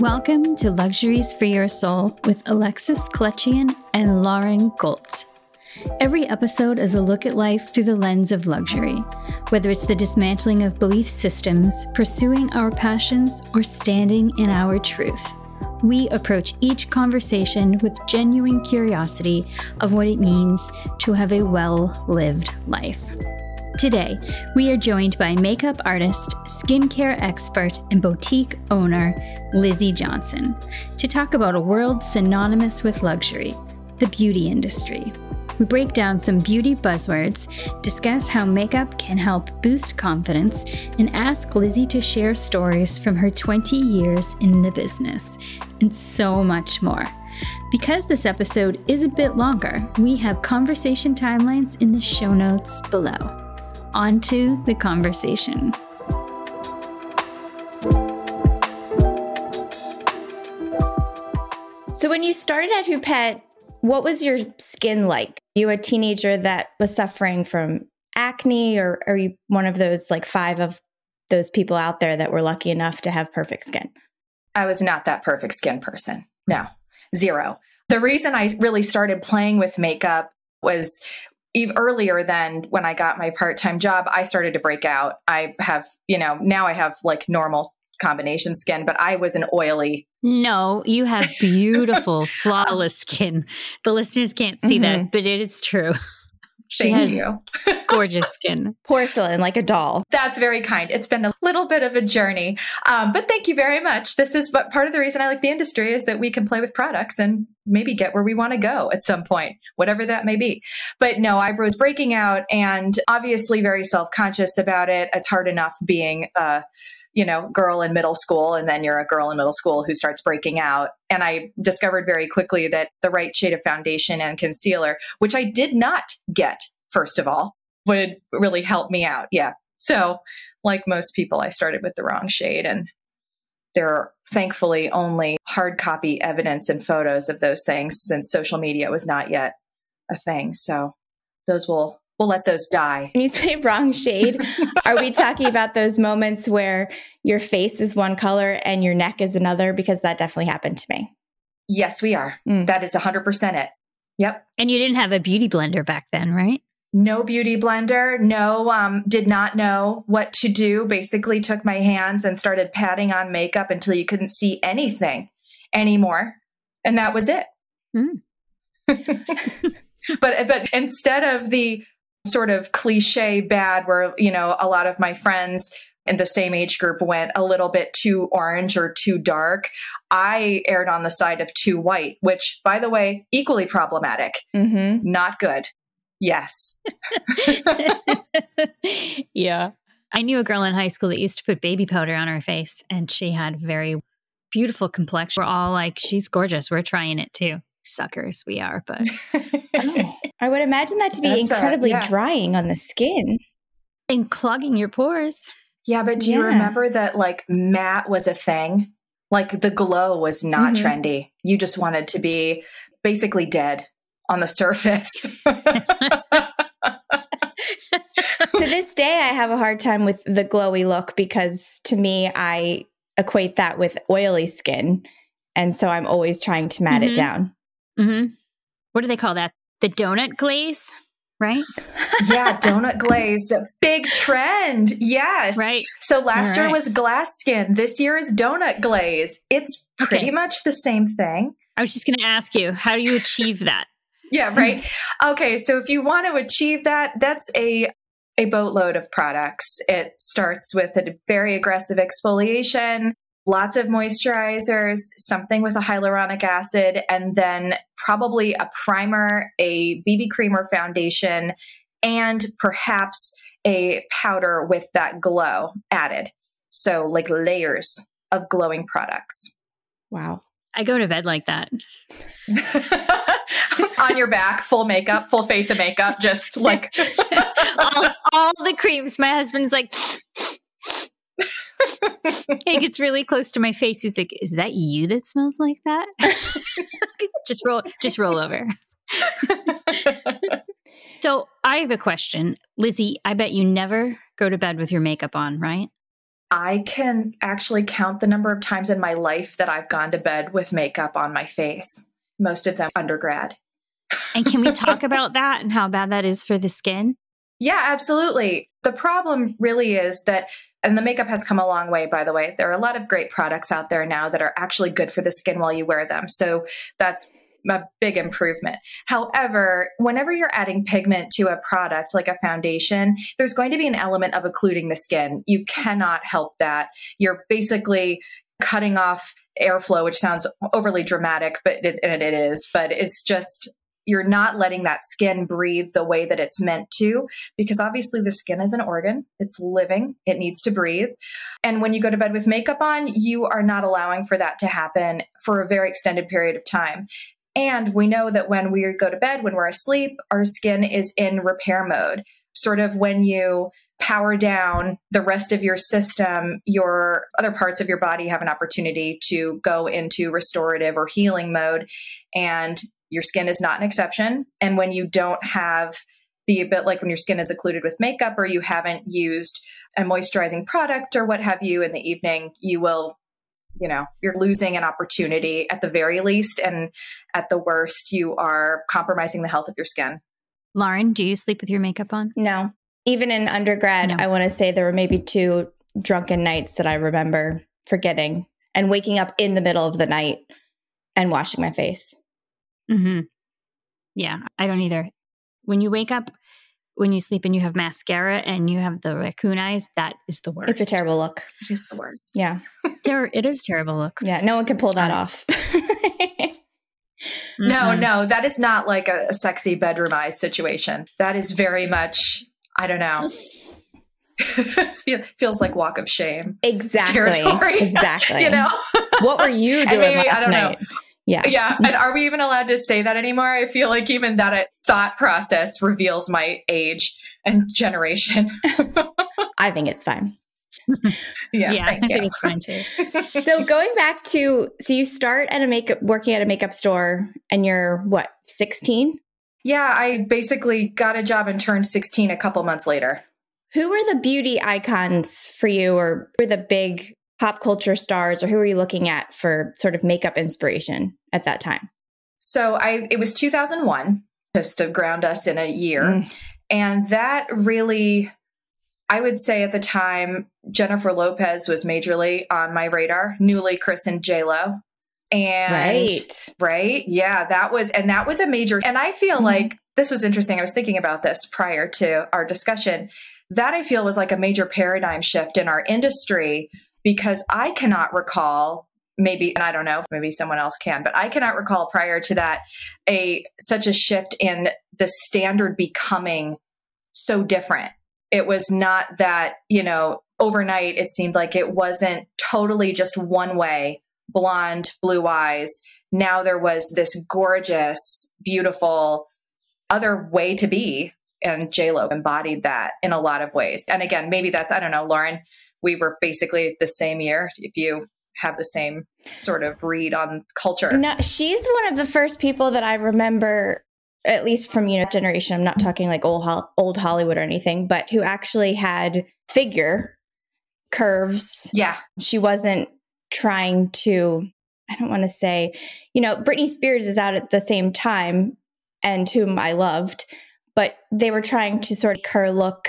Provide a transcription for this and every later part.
Welcome to Luxuries for Your Soul with Alexis Kletjian and Lauren Goltz. Every episode is a look at life through the lens of luxury, whether it's the dismantling of belief systems, pursuing our passions, or standing in our truth. We approach each conversation with genuine curiosity of what it means to have a well lived life. Today, we are joined by makeup artist, skincare expert, and boutique owner, Lizzie Johnson, to talk about a world synonymous with luxury, the beauty industry. We break down some beauty buzzwords, discuss how makeup can help boost confidence, and ask Lizzie to share stories from her 20 years in the business, and so much more. Because this episode is a bit longer, we have conversation timelines in the show notes below onto the conversation. So, when you started at Hupet, what was your skin like? You a teenager that was suffering from acne, or are you one of those like five of those people out there that were lucky enough to have perfect skin? I was not that perfect skin person. No, zero. The reason I really started playing with makeup was even earlier than when I got my part time job, I started to break out. I have, you know, now I have like normal combination skin, but I was an oily. No, you have beautiful, flawless skin. The listeners can't see mm-hmm. that, but it is true. She Thank you. gorgeous skin. Porcelain, like a doll. That's very kind. It's been a little bit of a journey. Um, but thank you very much. This is part of the reason I like the industry is that we can play with products and maybe get where we want to go at some point, whatever that may be. But no, I was breaking out and obviously very self conscious about it. It's hard enough being, uh, you know, girl in middle school, and then you're a girl in middle school who starts breaking out. And I discovered very quickly that the right shade of foundation and concealer, which I did not get, first of all, would really help me out. Yeah. So, like most people, I started with the wrong shade. And there are thankfully only hard copy evidence and photos of those things since social media was not yet a thing. So, those will we'll let those die. When you say wrong shade, are we talking about those moments where your face is one color and your neck is another? Because that definitely happened to me. Yes, we are. Mm. That is 100% it. Yep. And you didn't have a beauty blender back then, right? No beauty blender. No, um, did not know what to do. Basically, took my hands and started patting on makeup until you couldn't see anything anymore. And that was it. Mm. but but instead of the sort of cliche bad where, you know, a lot of my friends in the same age group went a little bit too orange or too dark. I erred on the side of too white, which, by the way, equally problematic. Mm-hmm. Not good. Yes. yeah. I knew a girl in high school that used to put baby powder on her face, and she had very beautiful complexion. We're all like, she's gorgeous. We're trying it too. Suckers, we are, but. oh. I would imagine that to be That's incredibly a, yeah. drying on the skin and clogging your pores. Yeah, but do yeah. you remember that like matte was a thing? Like the glow was not mm-hmm. trendy. You just wanted to be basically dead on the surface. to this day, I have a hard time with the glowy look because to me, I equate that with oily skin. And so I'm always trying to matte mm-hmm. it down. Mm-hmm. What do they call that? The donut glaze, right? yeah, donut glaze. Big trend. Yes. Right. So last right. year was glass skin. This year is donut glaze. It's pretty okay. much the same thing. I was just going to ask you, how do you achieve that? yeah, right. okay, so if you want to achieve that, that's a a boatload of products. It starts with a very aggressive exfoliation, lots of moisturizers, something with a hyaluronic acid, and then probably a primer, a BB cream or foundation, and perhaps a powder with that glow added. So, like layers of glowing products. Wow. I go to bed like that. On your back, full makeup, full face of makeup, just like all, all the creams. My husband's like, he gets really close to my face. He's like, "Is that you that smells like that?" just roll, just roll over. so I have a question, Lizzie. I bet you never go to bed with your makeup on, right? I can actually count the number of times in my life that I've gone to bed with makeup on my face, most of them undergrad. And can we talk about that and how bad that is for the skin? Yeah, absolutely. The problem really is that, and the makeup has come a long way, by the way. There are a lot of great products out there now that are actually good for the skin while you wear them. So that's a big improvement. However, whenever you're adding pigment to a product like a foundation, there's going to be an element of occluding the skin. You cannot help that. You're basically cutting off airflow, which sounds overly dramatic, but it, and it is, but it's just you're not letting that skin breathe the way that it's meant to because obviously the skin is an organ it's living it needs to breathe and when you go to bed with makeup on you are not allowing for that to happen for a very extended period of time and we know that when we go to bed, when we're asleep, our skin is in repair mode. Sort of when you power down the rest of your system, your other parts of your body have an opportunity to go into restorative or healing mode. And your skin is not an exception. And when you don't have the bit like when your skin is occluded with makeup or you haven't used a moisturizing product or what have you in the evening, you will you know you're losing an opportunity at the very least. And at the worst you are compromising the health of your skin. Lauren do you sleep with your makeup on? No. Even in undergrad no. i want to say there were maybe two drunken nights that i remember forgetting and waking up in the middle of the night and washing my face mm-hmm. yeah i don't either when you wake up when you sleep and you have mascara and you have the raccoon eyes, that is the worst. It's a terrible look. It is the worst. Yeah. there it is terrible look. Yeah, no one can pull that off. no, no, that is not like a, a sexy bedroom eyes situation. That is very much, I don't know. it feels like walk of shame. Exactly. Territory. Exactly. you know. what were you doing maybe, last night? Know. Yeah. Yeah. Mm-hmm. And are we even allowed to say that anymore? I feel like even that uh, thought process reveals my age and generation. I think it's fine. yeah, yeah I you. think it's fine too. so going back to so you start at a makeup working at a makeup store and you're what, 16? Yeah, I basically got a job and turned 16 a couple months later. Who were the beauty icons for you or were the big pop culture stars or who were you looking at for sort of makeup inspiration at that time? So I it was 2001 just to ground us in a year. Mm. And that really I would say at the time Jennifer Lopez was majorly on my radar, newly christened J Lo. And right. right. Yeah, that was and that was a major and I feel mm-hmm. like this was interesting. I was thinking about this prior to our discussion. That I feel was like a major paradigm shift in our industry because I cannot recall maybe and I don't know, maybe someone else can, but I cannot recall prior to that a such a shift in the standard becoming so different. It was not that, you know, overnight it seemed like it wasn't totally just one way, blonde, blue eyes. Now there was this gorgeous, beautiful other way to be and JLo embodied that in a lot of ways. And again, maybe that's I don't know, Lauren, we were basically the same year if you have the same sort of read on culture. No, she's one of the first people that I remember at least from you know generation i'm not talking like old old hollywood or anything but who actually had figure curves yeah she wasn't trying to i don't want to say you know britney spears is out at the same time and whom i loved but they were trying to sort of her look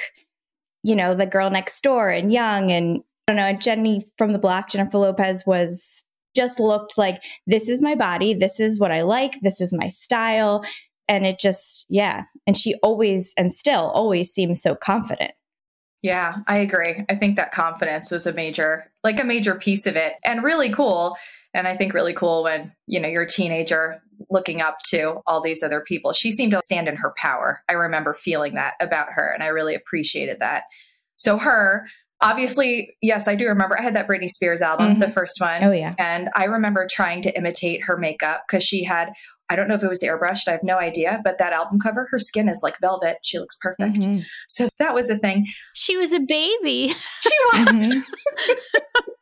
you know, the girl next door and young and I don't know, Jenny from the block, Jennifer Lopez was just looked like this is my body, this is what I like, this is my style. And it just, yeah. And she always and still always seems so confident. Yeah, I agree. I think that confidence was a major, like a major piece of it and really cool. And I think really cool when, you know, you're a teenager looking up to all these other people. She seemed to stand in her power. I remember feeling that about her, and I really appreciated that. So, her, obviously, yes, I do remember. I had that Britney Spears album, mm-hmm. the first one. Oh, yeah. And I remember trying to imitate her makeup because she had, I don't know if it was airbrushed, I have no idea, but that album cover, her skin is like velvet. She looks perfect. Mm-hmm. So, that was a thing. She was a baby. She was. Mm-hmm.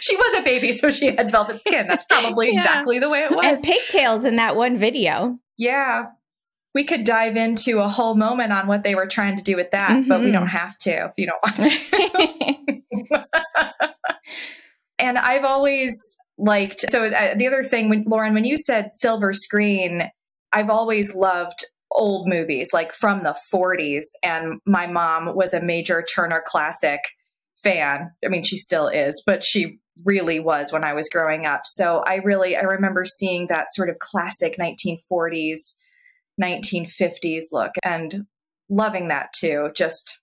she was a baby, so she had velvet skin. That's probably yeah. exactly the way it was. And pigtails in that one video. Yeah. we could dive into a whole moment on what they were trying to do with that, mm-hmm. but we don't mm-hmm. have to if you don't want to. and I've always liked so uh, the other thing when Lauren when you said silver screen, I've always loved old movies like from the 40s and my mom was a major Turner classic fan. I mean, she still is, but she really was when I was growing up. So I really I remember seeing that sort of classic 1940s 1950s look and loving that too. Just,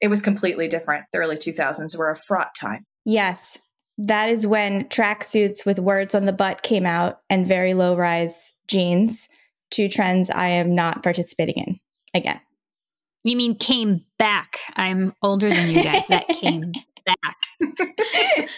it was completely different. The early 2000s were a fraught time. Yes. That is when tracksuits with words on the butt came out and very low rise jeans, two trends I am not participating in again. You mean came back? I'm older than you guys. That came back.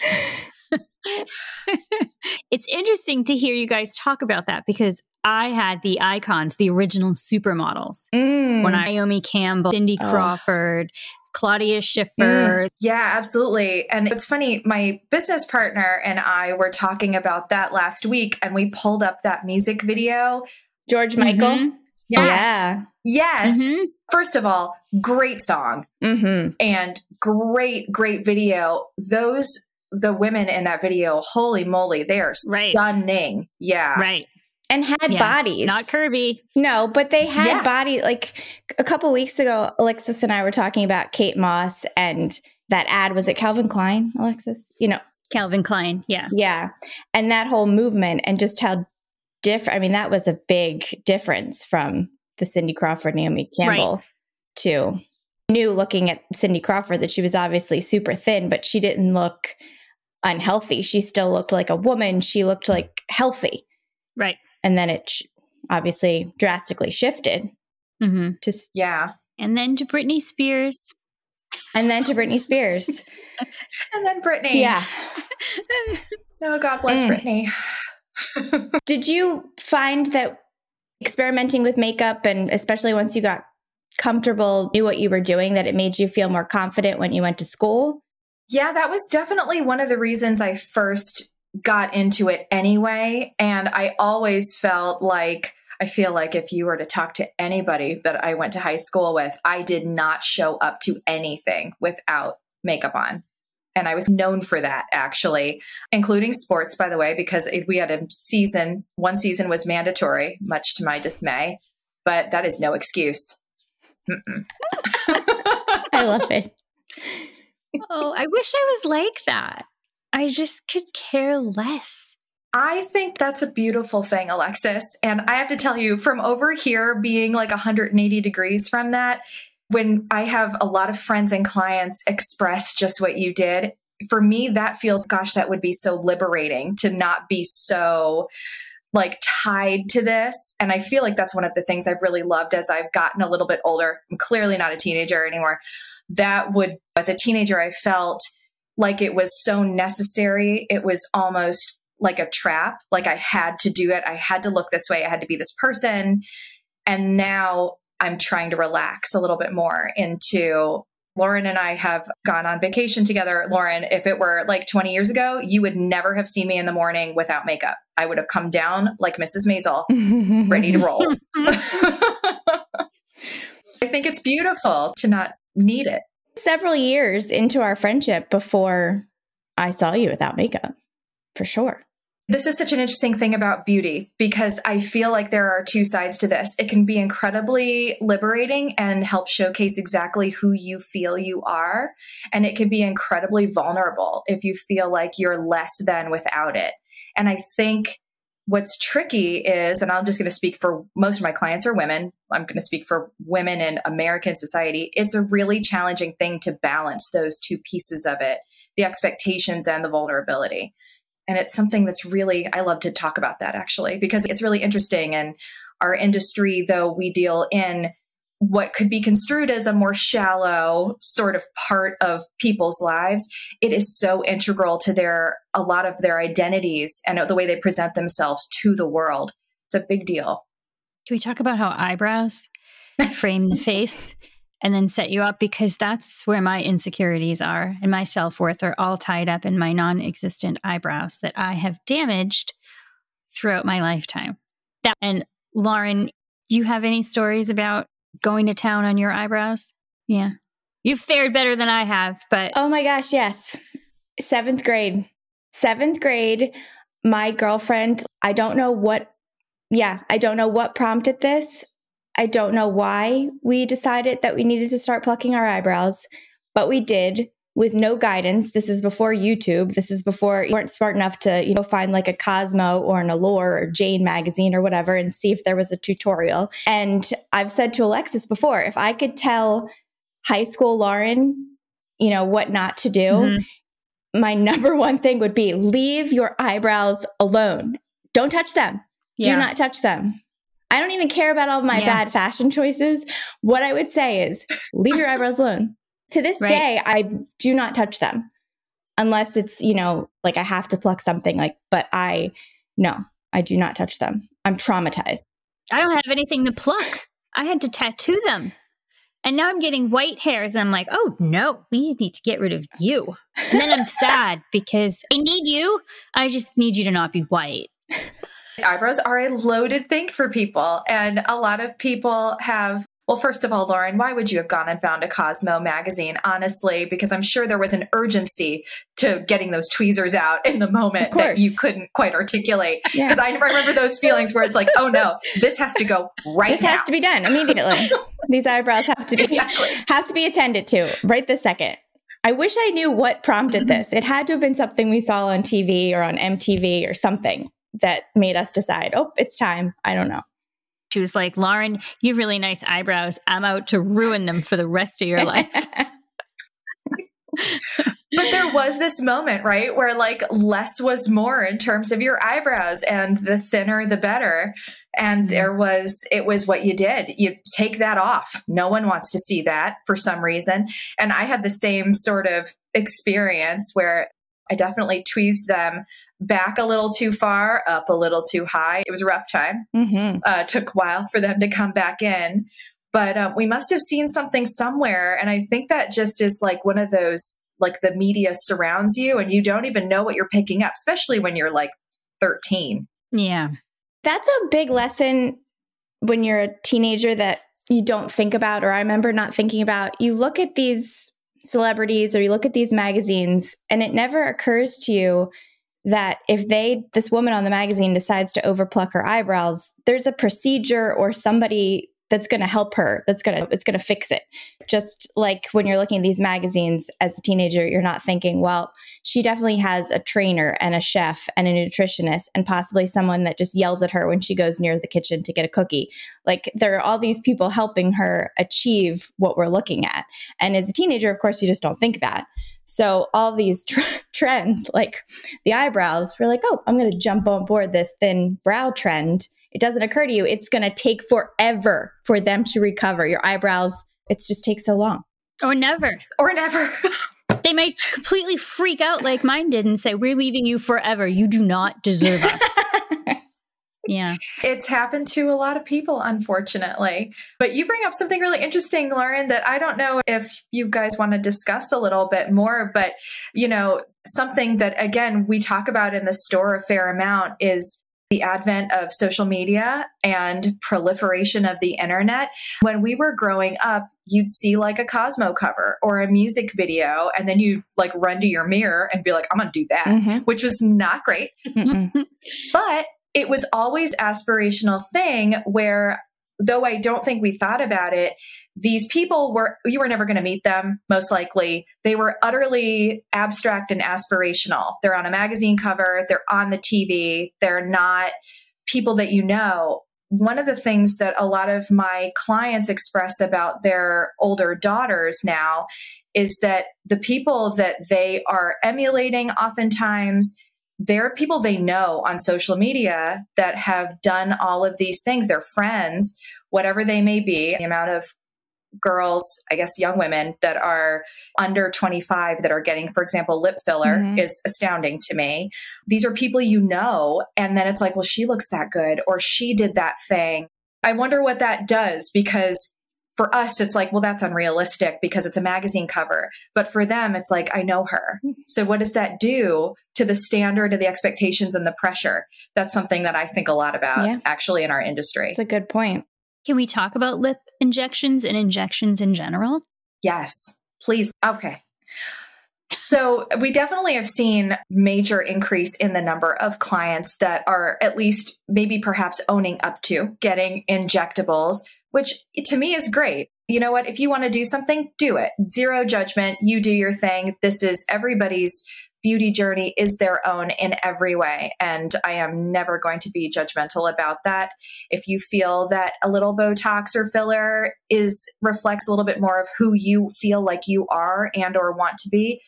it's interesting to hear you guys talk about that because I had the icons, the original supermodels. Mm. When Naomi Campbell, Cindy oh. Crawford, Claudia Schiffer. Mm. Yeah, absolutely. And it's funny, my business partner and I were talking about that last week, and we pulled up that music video. George Michael. Mm-hmm. Yes. Yeah. Yes. Mm-hmm. First of all, great song mm-hmm. and great, great video. Those, the women in that video, holy moly, they are right. stunning. Yeah. Right and had yeah, bodies. Not curvy. No, but they had yeah. body. Like a couple weeks ago, Alexis and I were talking about Kate Moss and that ad. Was it Calvin Klein, Alexis? You know, Calvin Klein. Yeah. Yeah. And that whole movement and just how different. I mean, that was a big difference from the Cindy Crawford, Naomi Campbell right. to knew looking at Cindy Crawford that she was obviously super thin, but she didn't look unhealthy. She still looked like a woman. She looked like healthy. Right and then it sh- obviously drastically shifted mm-hmm. to yeah and then to britney spears and then to britney spears and then britney yeah oh god bless mm. britney did you find that experimenting with makeup and especially once you got comfortable knew what you were doing that it made you feel more confident when you went to school yeah that was definitely one of the reasons i first got into it anyway. And I always felt like, I feel like if you were to talk to anybody that I went to high school with, I did not show up to anything without makeup on. And I was known for that actually, including sports, by the way, because we had a season, one season was mandatory, much to my dismay, but that is no excuse. I love it. Oh, I wish I was like that. I just could care less. I think that's a beautiful thing, Alexis. And I have to tell you, from over here being like 180 degrees from that, when I have a lot of friends and clients express just what you did, for me, that feels, gosh, that would be so liberating to not be so like tied to this. And I feel like that's one of the things I've really loved as I've gotten a little bit older. I'm clearly not a teenager anymore. That would, as a teenager, I felt like it was so necessary. It was almost like a trap. Like I had to do it. I had to look this way. I had to be this person. And now I'm trying to relax a little bit more into Lauren and I have gone on vacation together. Lauren, if it were like 20 years ago, you would never have seen me in the morning without makeup. I would have come down like Mrs. Maisel, ready to roll. I think it's beautiful to not need it several years into our friendship before I saw you without makeup, for sure. This is such an interesting thing about beauty because I feel like there are two sides to this. It can be incredibly liberating and help showcase exactly who you feel you are. And it can be incredibly vulnerable if you feel like you're less than without it. And I think what's tricky is, and I'm just going to speak for most of my clients are women. I'm going to speak for women in American society. It's a really challenging thing to balance those two pieces of it the expectations and the vulnerability. And it's something that's really, I love to talk about that actually, because it's really interesting. And our industry, though we deal in what could be construed as a more shallow sort of part of people's lives, it is so integral to their a lot of their identities and the way they present themselves to the world. It's a big deal. Can we talk about how eyebrows frame the face and then set you up? Because that's where my insecurities are and my self worth are all tied up in my non existent eyebrows that I have damaged throughout my lifetime. That, and Lauren, Do you have any stories about going to town on your eyebrows? Yeah. You've fared better than I have, but Oh my gosh, yes. Seventh grade. Seventh grade, my girlfriend, I don't know what, yeah, I don't know what prompted this. I don't know why we decided that we needed to start plucking our eyebrows, but we did with no guidance. This is before YouTube. This is before you weren't smart enough to, you know, find like a Cosmo or an Allure or Jane magazine or whatever and see if there was a tutorial. And I've said to Alexis before, if I could tell high school Lauren, you know, what not to do, mm-hmm. my number one thing would be leave your eyebrows alone. Don't touch them. Yeah. Do not touch them. I don't even care about all my yeah. bad fashion choices. What I would say is leave your eyebrows alone. To this right. day, I do not touch them unless it's, you know, like I have to pluck something like, but I, no, I do not touch them. I'm traumatized. I don't have anything to pluck. I had to tattoo them. And now I'm getting white hairs. And I'm like, oh no, we need to get rid of you. And then I'm sad because I need you. I just need you to not be white. Eyebrows are a loaded thing for people. And a lot of people have well, first of all, Lauren, why would you have gone and found a Cosmo magazine? Honestly, because I'm sure there was an urgency to getting those tweezers out in the moment that you couldn't quite articulate. Because yeah. I remember those feelings where it's like, oh no, this has to go right This now. has to be done immediately. These eyebrows have to be exactly. have to be attended to right this second. I wish I knew what prompted mm-hmm. this. It had to have been something we saw on TV or on MTV or something that made us decide, oh, it's time. I don't know. She was like, Lauren, you have really nice eyebrows. I'm out to ruin them for the rest of your life. but there was this moment, right, where like less was more in terms of your eyebrows and the thinner the better. And mm-hmm. there was, it was what you did. You take that off. No one wants to see that for some reason. And I had the same sort of experience where I definitely tweezed them back a little too far, up a little too high. It was a rough time. Mm-hmm. Uh, took a while for them to come back in. But um, we must have seen something somewhere. And I think that just is like one of those, like the media surrounds you and you don't even know what you're picking up, especially when you're like 13. Yeah. That's a big lesson when you're a teenager that you don't think about, or I remember not thinking about. You look at these celebrities or you look at these magazines, and it never occurs to you that if they this woman on the magazine decides to overpluck her eyebrows there's a procedure or somebody that's going to help her that's going to it's going to fix it. Just like when you're looking at these magazines as a teenager you're not thinking well she definitely has a trainer and a chef and a nutritionist and possibly someone that just yells at her when she goes near the kitchen to get a cookie. Like there are all these people helping her achieve what we're looking at. And as a teenager of course you just don't think that so all these tr- trends, like the eyebrows, we're like, oh, I'm going to jump on board this thin brow trend. It doesn't occur to you. It's going to take forever for them to recover. Your eyebrows, it just takes so long. Or never. Or never. they might completely freak out like mine did and say, we're leaving you forever. You do not deserve us. Yeah. It's happened to a lot of people, unfortunately. But you bring up something really interesting, Lauren, that I don't know if you guys want to discuss a little bit more. But, you know, something that, again, we talk about in the store a fair amount is the advent of social media and proliferation of the internet. When we were growing up, you'd see like a Cosmo cover or a music video, and then you like run to your mirror and be like, I'm going to do that, mm-hmm. which was not great. but it was always aspirational thing where though I don't think we thought about it, these people were, you were never going to meet them, most likely. They were utterly abstract and aspirational. They're on a magazine cover, they're on the TV, they're not people that you know. One of the things that a lot of my clients express about their older daughters now is that the people that they are emulating oftentimes there are people they know on social media that have done all of these things. They're friends, whatever they may be. The amount of girls, I guess young women that are under 25 that are getting, for example, lip filler mm-hmm. is astounding to me. These are people you know. And then it's like, well, she looks that good or she did that thing. I wonder what that does because for us, it's like, well, that's unrealistic because it's a magazine cover. But for them, it's like, I know her. Hmm. So what does that do to the standard of the expectations and the pressure? That's something that I think a lot about yeah. actually in our industry. It's a good point. Can we talk about lip injections and injections in general? Yes, please. Okay. So, we definitely have seen major increase in the number of clients that are at least maybe perhaps owning up to getting injectables, which to me is great. You know what? If you want to do something, do it. Zero judgment. You do your thing. This is everybody's beauty journey is their own in every way. And I am never going to be judgmental about that. If you feel that a little Botox or filler is reflects a little bit more of who you feel like you are and or want to be,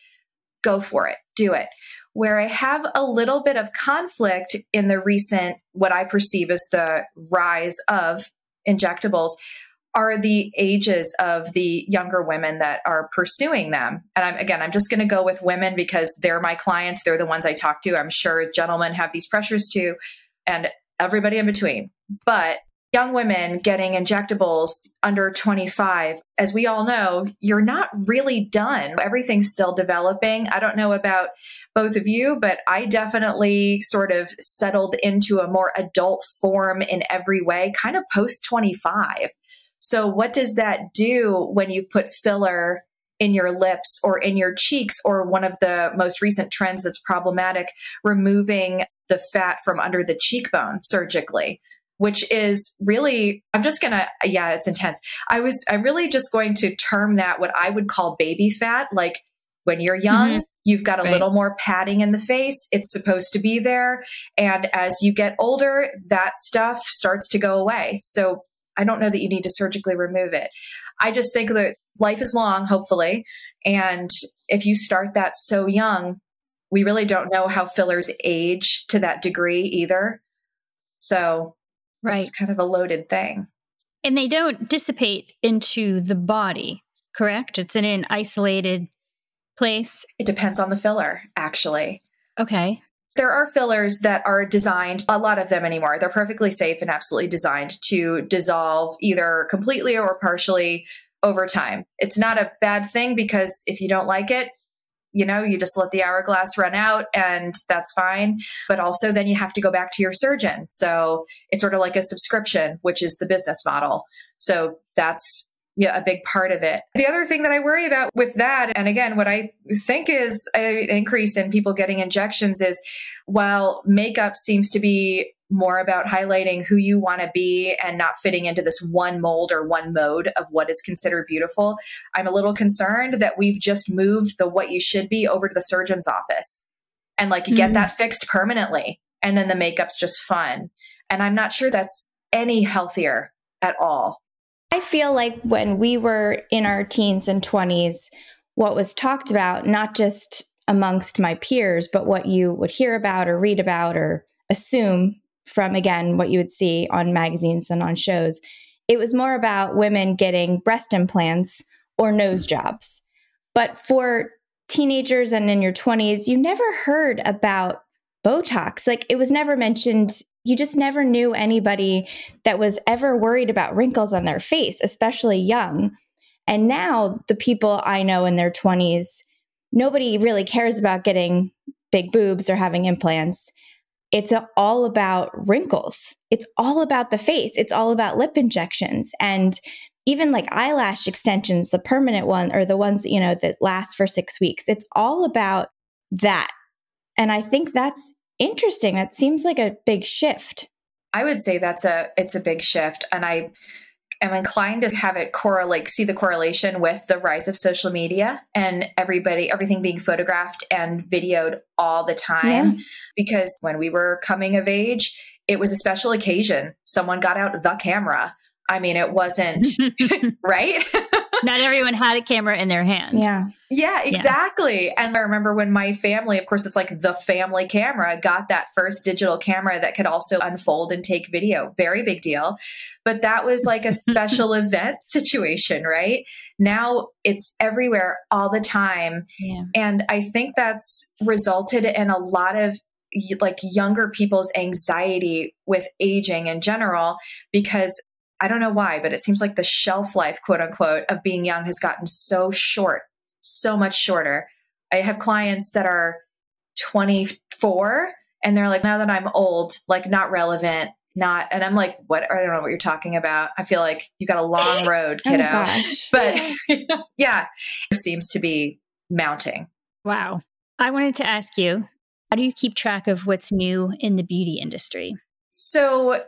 go for it. Do it. Where I have a little bit of conflict in the recent, what I perceive as the rise of injectables are the ages of the younger women that are pursuing them. And I'm, again, I'm just going to go with women because they're my clients. They're the ones I talk to. I'm sure gentlemen have these pressures too, and everybody in between. But young women getting injectables under 25, as we all know, you're not really done. Everything's still developing. I don't know about both of you, but I definitely sort of settled into a more adult form in every way, kind of post 25. So, what does that do when you've put filler in your lips or in your cheeks, or one of the most recent trends that's problematic, removing the fat from under the cheekbone surgically? Which is really, I'm just gonna, yeah, it's intense. I was, I'm really just going to term that what I would call baby fat. Like when you're young, mm-hmm. You've got a right. little more padding in the face. It's supposed to be there. And as you get older, that stuff starts to go away. So I don't know that you need to surgically remove it. I just think that life is long, hopefully. And if you start that so young, we really don't know how fillers age to that degree either. So, right. it's kind of a loaded thing. And they don't dissipate into the body, correct? It's in an isolated place. It depends on the filler, actually. Okay. There are fillers that are designed, a lot of them anymore, they're perfectly safe and absolutely designed to dissolve either completely or partially over time. It's not a bad thing because if you don't like it, you know, you just let the hourglass run out and that's fine. But also, then you have to go back to your surgeon. So it's sort of like a subscription, which is the business model. So that's yeah, a big part of it. The other thing that I worry about with that, and again, what I think is an increase in people getting injections is while makeup seems to be more about highlighting who you want to be and not fitting into this one mold or one mode of what is considered beautiful, I'm a little concerned that we've just moved the what you should be over to the surgeon's office and like mm-hmm. get that fixed permanently. And then the makeup's just fun. And I'm not sure that's any healthier at all. I feel like when we were in our teens and 20s, what was talked about, not just amongst my peers, but what you would hear about or read about or assume from, again, what you would see on magazines and on shows, it was more about women getting breast implants or nose mm. jobs. But for teenagers and in your 20s, you never heard about Botox. Like it was never mentioned you just never knew anybody that was ever worried about wrinkles on their face, especially young. And now the people I know in their 20s, nobody really cares about getting big boobs or having implants. It's all about wrinkles. It's all about the face. It's all about lip injections and even like eyelash extensions, the permanent one or the ones that, you know, that last for 6 weeks. It's all about that. And I think that's interesting. That seems like a big shift. I would say that's a it's a big shift and I am inclined to have it correlate see the correlation with the rise of social media and everybody everything being photographed and videoed all the time yeah. because when we were coming of age it was a special occasion someone got out the camera I mean, it wasn't right. Not everyone had a camera in their hand. Yeah. Yeah, exactly. Yeah. And I remember when my family, of course, it's like the family camera, got that first digital camera that could also unfold and take video. Very big deal. But that was like a special event situation, right? Now it's everywhere all the time. Yeah. And I think that's resulted in a lot of like younger people's anxiety with aging in general because I don't know why, but it seems like the shelf life, quote unquote, of being young has gotten so short, so much shorter. I have clients that are 24 and they're like, now that I'm old, like not relevant, not and i'm like what i don't know what you're talking about i feel like you got a long road Oh, kiddo gosh. but yeah it seems to be mounting Wow. I wanted to ask you how do you keep track of what's new in the beauty industry? so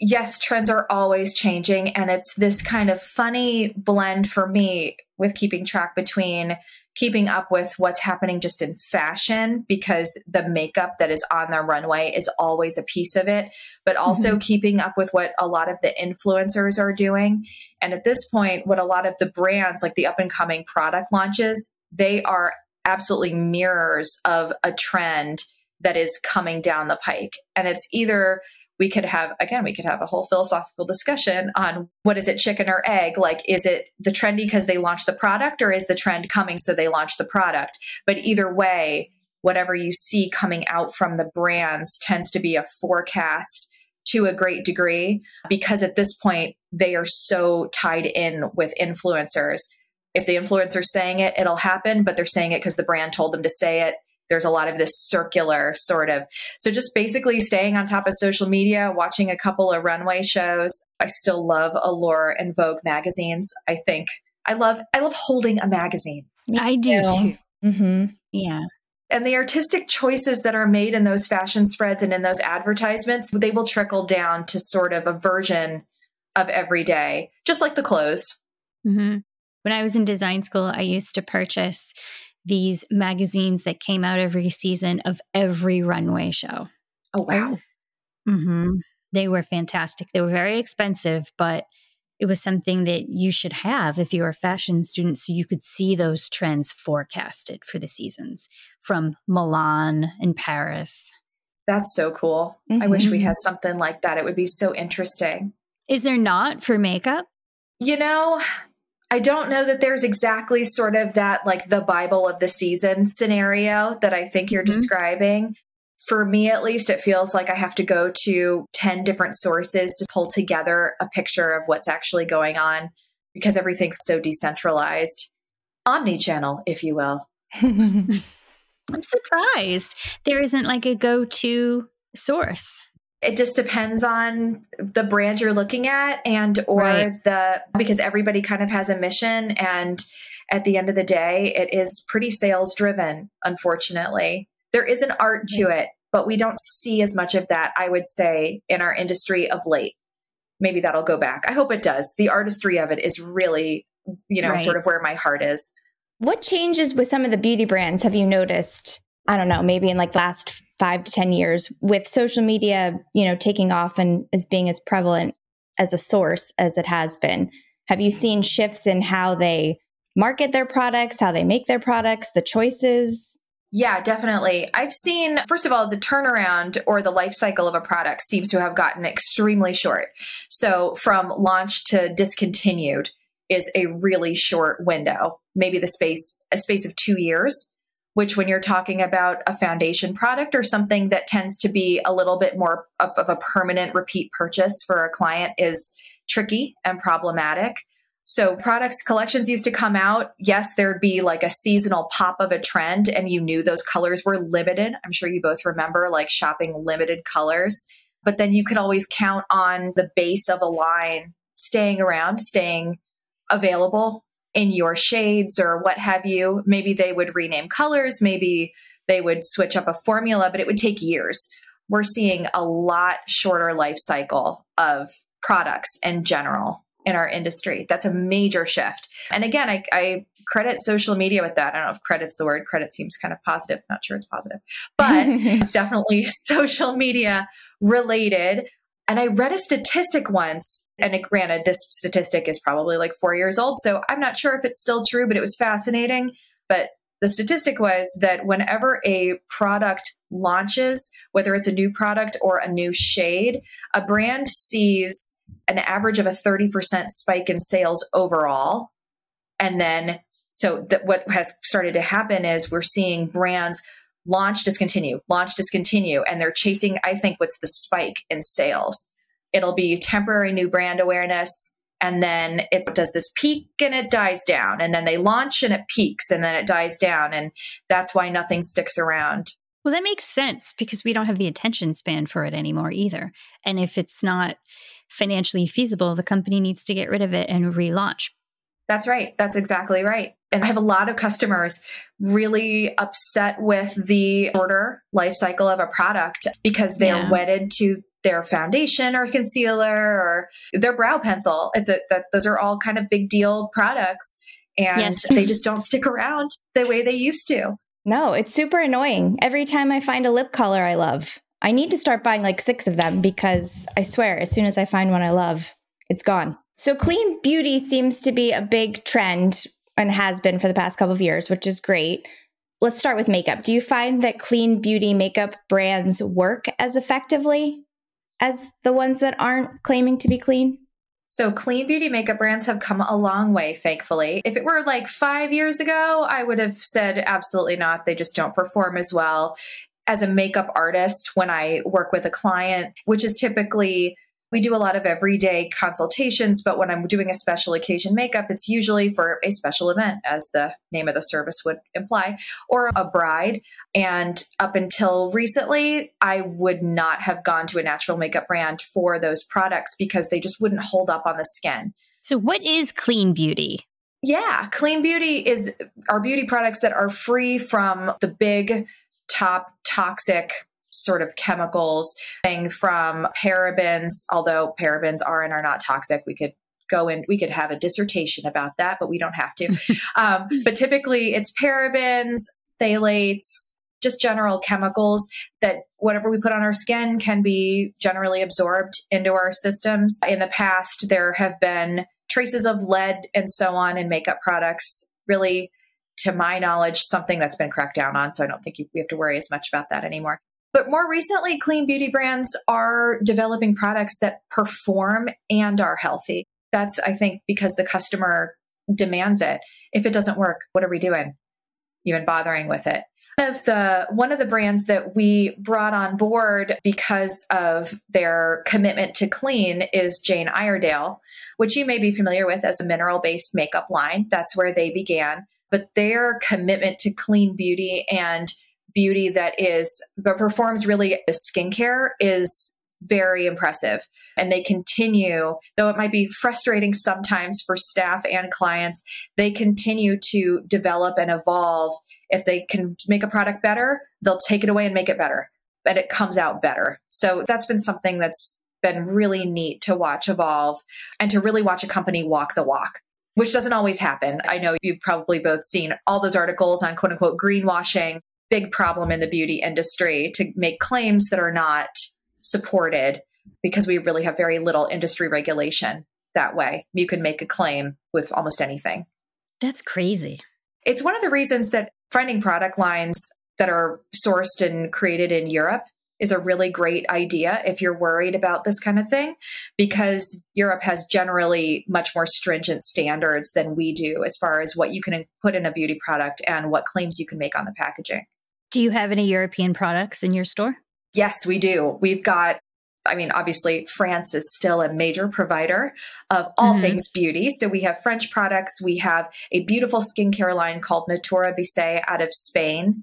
yes trends are always changing and it's this kind of funny blend for me with keeping track between keeping up with what's happening just in fashion because the makeup that is on the runway is always a piece of it, but also mm-hmm. keeping up with what a lot of the influencers are doing. And at this point, what a lot of the brands, like the up and coming product launches, they are absolutely mirrors of a trend that is coming down the pike. And it's either we could have again we could have a whole philosophical discussion on what is it chicken or egg? Like is it the trendy because they launched the product or is the trend coming so they launched the product? But either way whatever you see coming out from the brands tends to be a forecast to a great degree because at this point they are so tied in with influencers. If the influencer's saying it it'll happen but they're saying it because the brand told them to say it there's a lot of this circular sort of so just basically staying on top of social media watching a couple of runway shows. I still love allure and vogue magazines. I think i love i love holding a magazine. I do too. hmm Yeah. and the artistic choices that are made in those fashion spreads and in those advertisements they will trickle down to sort of a version of every day just like the clothes. Hmm When I was in design school, I used to purchase these magazines that came out every season of every runway show. oh wow hmm They were fantastic. They were very expensive, but it was something that you should have if you're a fashion student so you could see those trends forecasted for the seasons from Milan and Paris. that's so cool i wish we had something like that it would be so interesting Is there not for makeup? You know, I don't know that there's exactly sort of that like the Bible of the season scenario that I think you're Mhm. describing. For me, at least, it feels like I have to go to 10 different sources to pull together a picture of what's actually going on because everything's so decentralized. Omni channel, if you will. I'm surprised there isn't like a go to source. It just depends on the brand you're looking at and or Right. the because everybody kind of has a mission and at the end of the day it is pretty sales driven unfortunately there is an art to it but we don't see as much of that i would say in our industry of late maybe that'll go back i hope it does the artistry of it is really you know Right. sort of where my heart is What changes with some of the beauty brands have you noticed? I don't know, maybe in like last five to 10 years with social media, you know, taking off and as being as prevalent as a source as it has been. Have you seen shifts in how they market their products, how they make their products, the choices? Yeah, definitely. I've seen, first of all, the turnaround or the life cycle of a product seems to have gotten extremely short. So from launch to discontinued is a really short window, maybe the space, a space of two years, which when you're talking about a foundation product or something that tends to be a little bit more of, of a permanent repeat purchase for a client is tricky and problematic. So products collections used to come out. Yes, there'd be like a seasonal pop of a trend and you knew those colors were limited. I'm sure you both remember like shopping limited colors, but then you could always count on the base of a line staying around, staying available in your shades or what have you. Maybe they would rename colors, maybe they would switch up a formula, but it would take years. We're seeing a lot shorter life cycle of products in general in our industry. That's a major shift. And again, I, I credit social media with that. I don't know if credit's the word. Credit seems kind of positive. Not sure it's positive, but it's definitely social media related. And I read a statistic once, and it, granted, this statistic is probably like four years old. So I'm not sure if it's still true, but it was fascinating. But the statistic was that whenever a product launches, whether it's a new product or a new shade, a brand sees an average of a 30% spike in sales overall. And then, so that what has started to happen is we're seeing brands launch, discontinue, launch, discontinue, and they're chasing, I think, what's the spike in sales. It'll be temporary new brand awareness. And then it does this peak and it dies down. And then they launch and it peaks and then it dies down. And that's why nothing sticks around Well, that makes sense because we don't have the attention span for it anymore either. And if it's not financially feasible, the company needs to get rid of it and relaunch. That's right. That's exactly right. And I have a lot of customers really upset with the order life cycle of a product because they're yeah. wedded to their foundation or concealer or their brow pencil. It's a that those are all kind of big deal products and yes. they just don't stick around the way they used to. No, it's super annoying. Every time I find a lip color I love, I need to start buying like six of them because I swear, as soon as I find one I love, it's gone. So, clean beauty seems to be a big trend and has been for the past couple of years, which is great. Let's start with makeup. Do you find that clean beauty makeup brands work as effectively as the ones that aren't claiming to be clean? So, clean beauty makeup brands have come a long way, thankfully. If it were like five years ago, I would have said absolutely not. They just don't perform as well. As a makeup artist, when I work with a client, which is typically we do a lot of everyday consultations, but when I'm doing a special occasion makeup, it's usually for a special event, as the name of the service would imply, or a bride. And up until recently, I would not have gone to a natural makeup brand for those products because they just wouldn't hold up on the skin. So, what is clean beauty? Yeah, clean beauty is our beauty products that are free from the big top toxic sort of chemicals thing from parabens, although parabens are and are not toxic. We could go in, we could have a dissertation about that, but we don't have to. um, but typically it's parabens, phthalates, just general chemicals that whatever we put on our skin can be generally absorbed into our systems. In the past, there have been traces of lead and so on in makeup products. Really, to my knowledge, something that's been cracked down on. So I don't think we have to worry as much about that anymore. But more recently, clean beauty brands are developing products that perform and are healthy. That's, I think, because the customer demands it. If it doesn't work, what are we doing? Even bothering with it. One of the one of the brands that we brought on board because of their commitment to clean is Jane Iredale, which you may be familiar with as a mineral-based makeup line. That's where they began. But their commitment to clean beauty and beauty that is but performs really the skincare is very impressive. And they continue though it might be frustrating sometimes for staff and clients they continue to develop and evolve. If they can make a product better they'll take it away and make it better and it comes out better. So that's been something that's been really neat to watch evolve and to really watch a company walk the walk which doesn't always happen. I know you've probably both seen all those articles on quote unquote greenwashing big problem in the beauty industry to make claims that are not supported because we really have very little industry regulation that way. You can make a claim with almost anything. That's crazy. It's one of the reasons that finding product lines that are sourced and created in Europe is a really great idea if you're worried about this kind of thing, because Europe has generally much more stringent standards than we do as far as what you can put in a beauty product and what claims you can make on the packaging. Do you have any European products in your store? Yes, we do. We've got, I mean, obviously, France is still a major provider of all mm-hmm. things beauty. So we have French products. We have a beautiful skincare line called Natura Bissé out of Spain.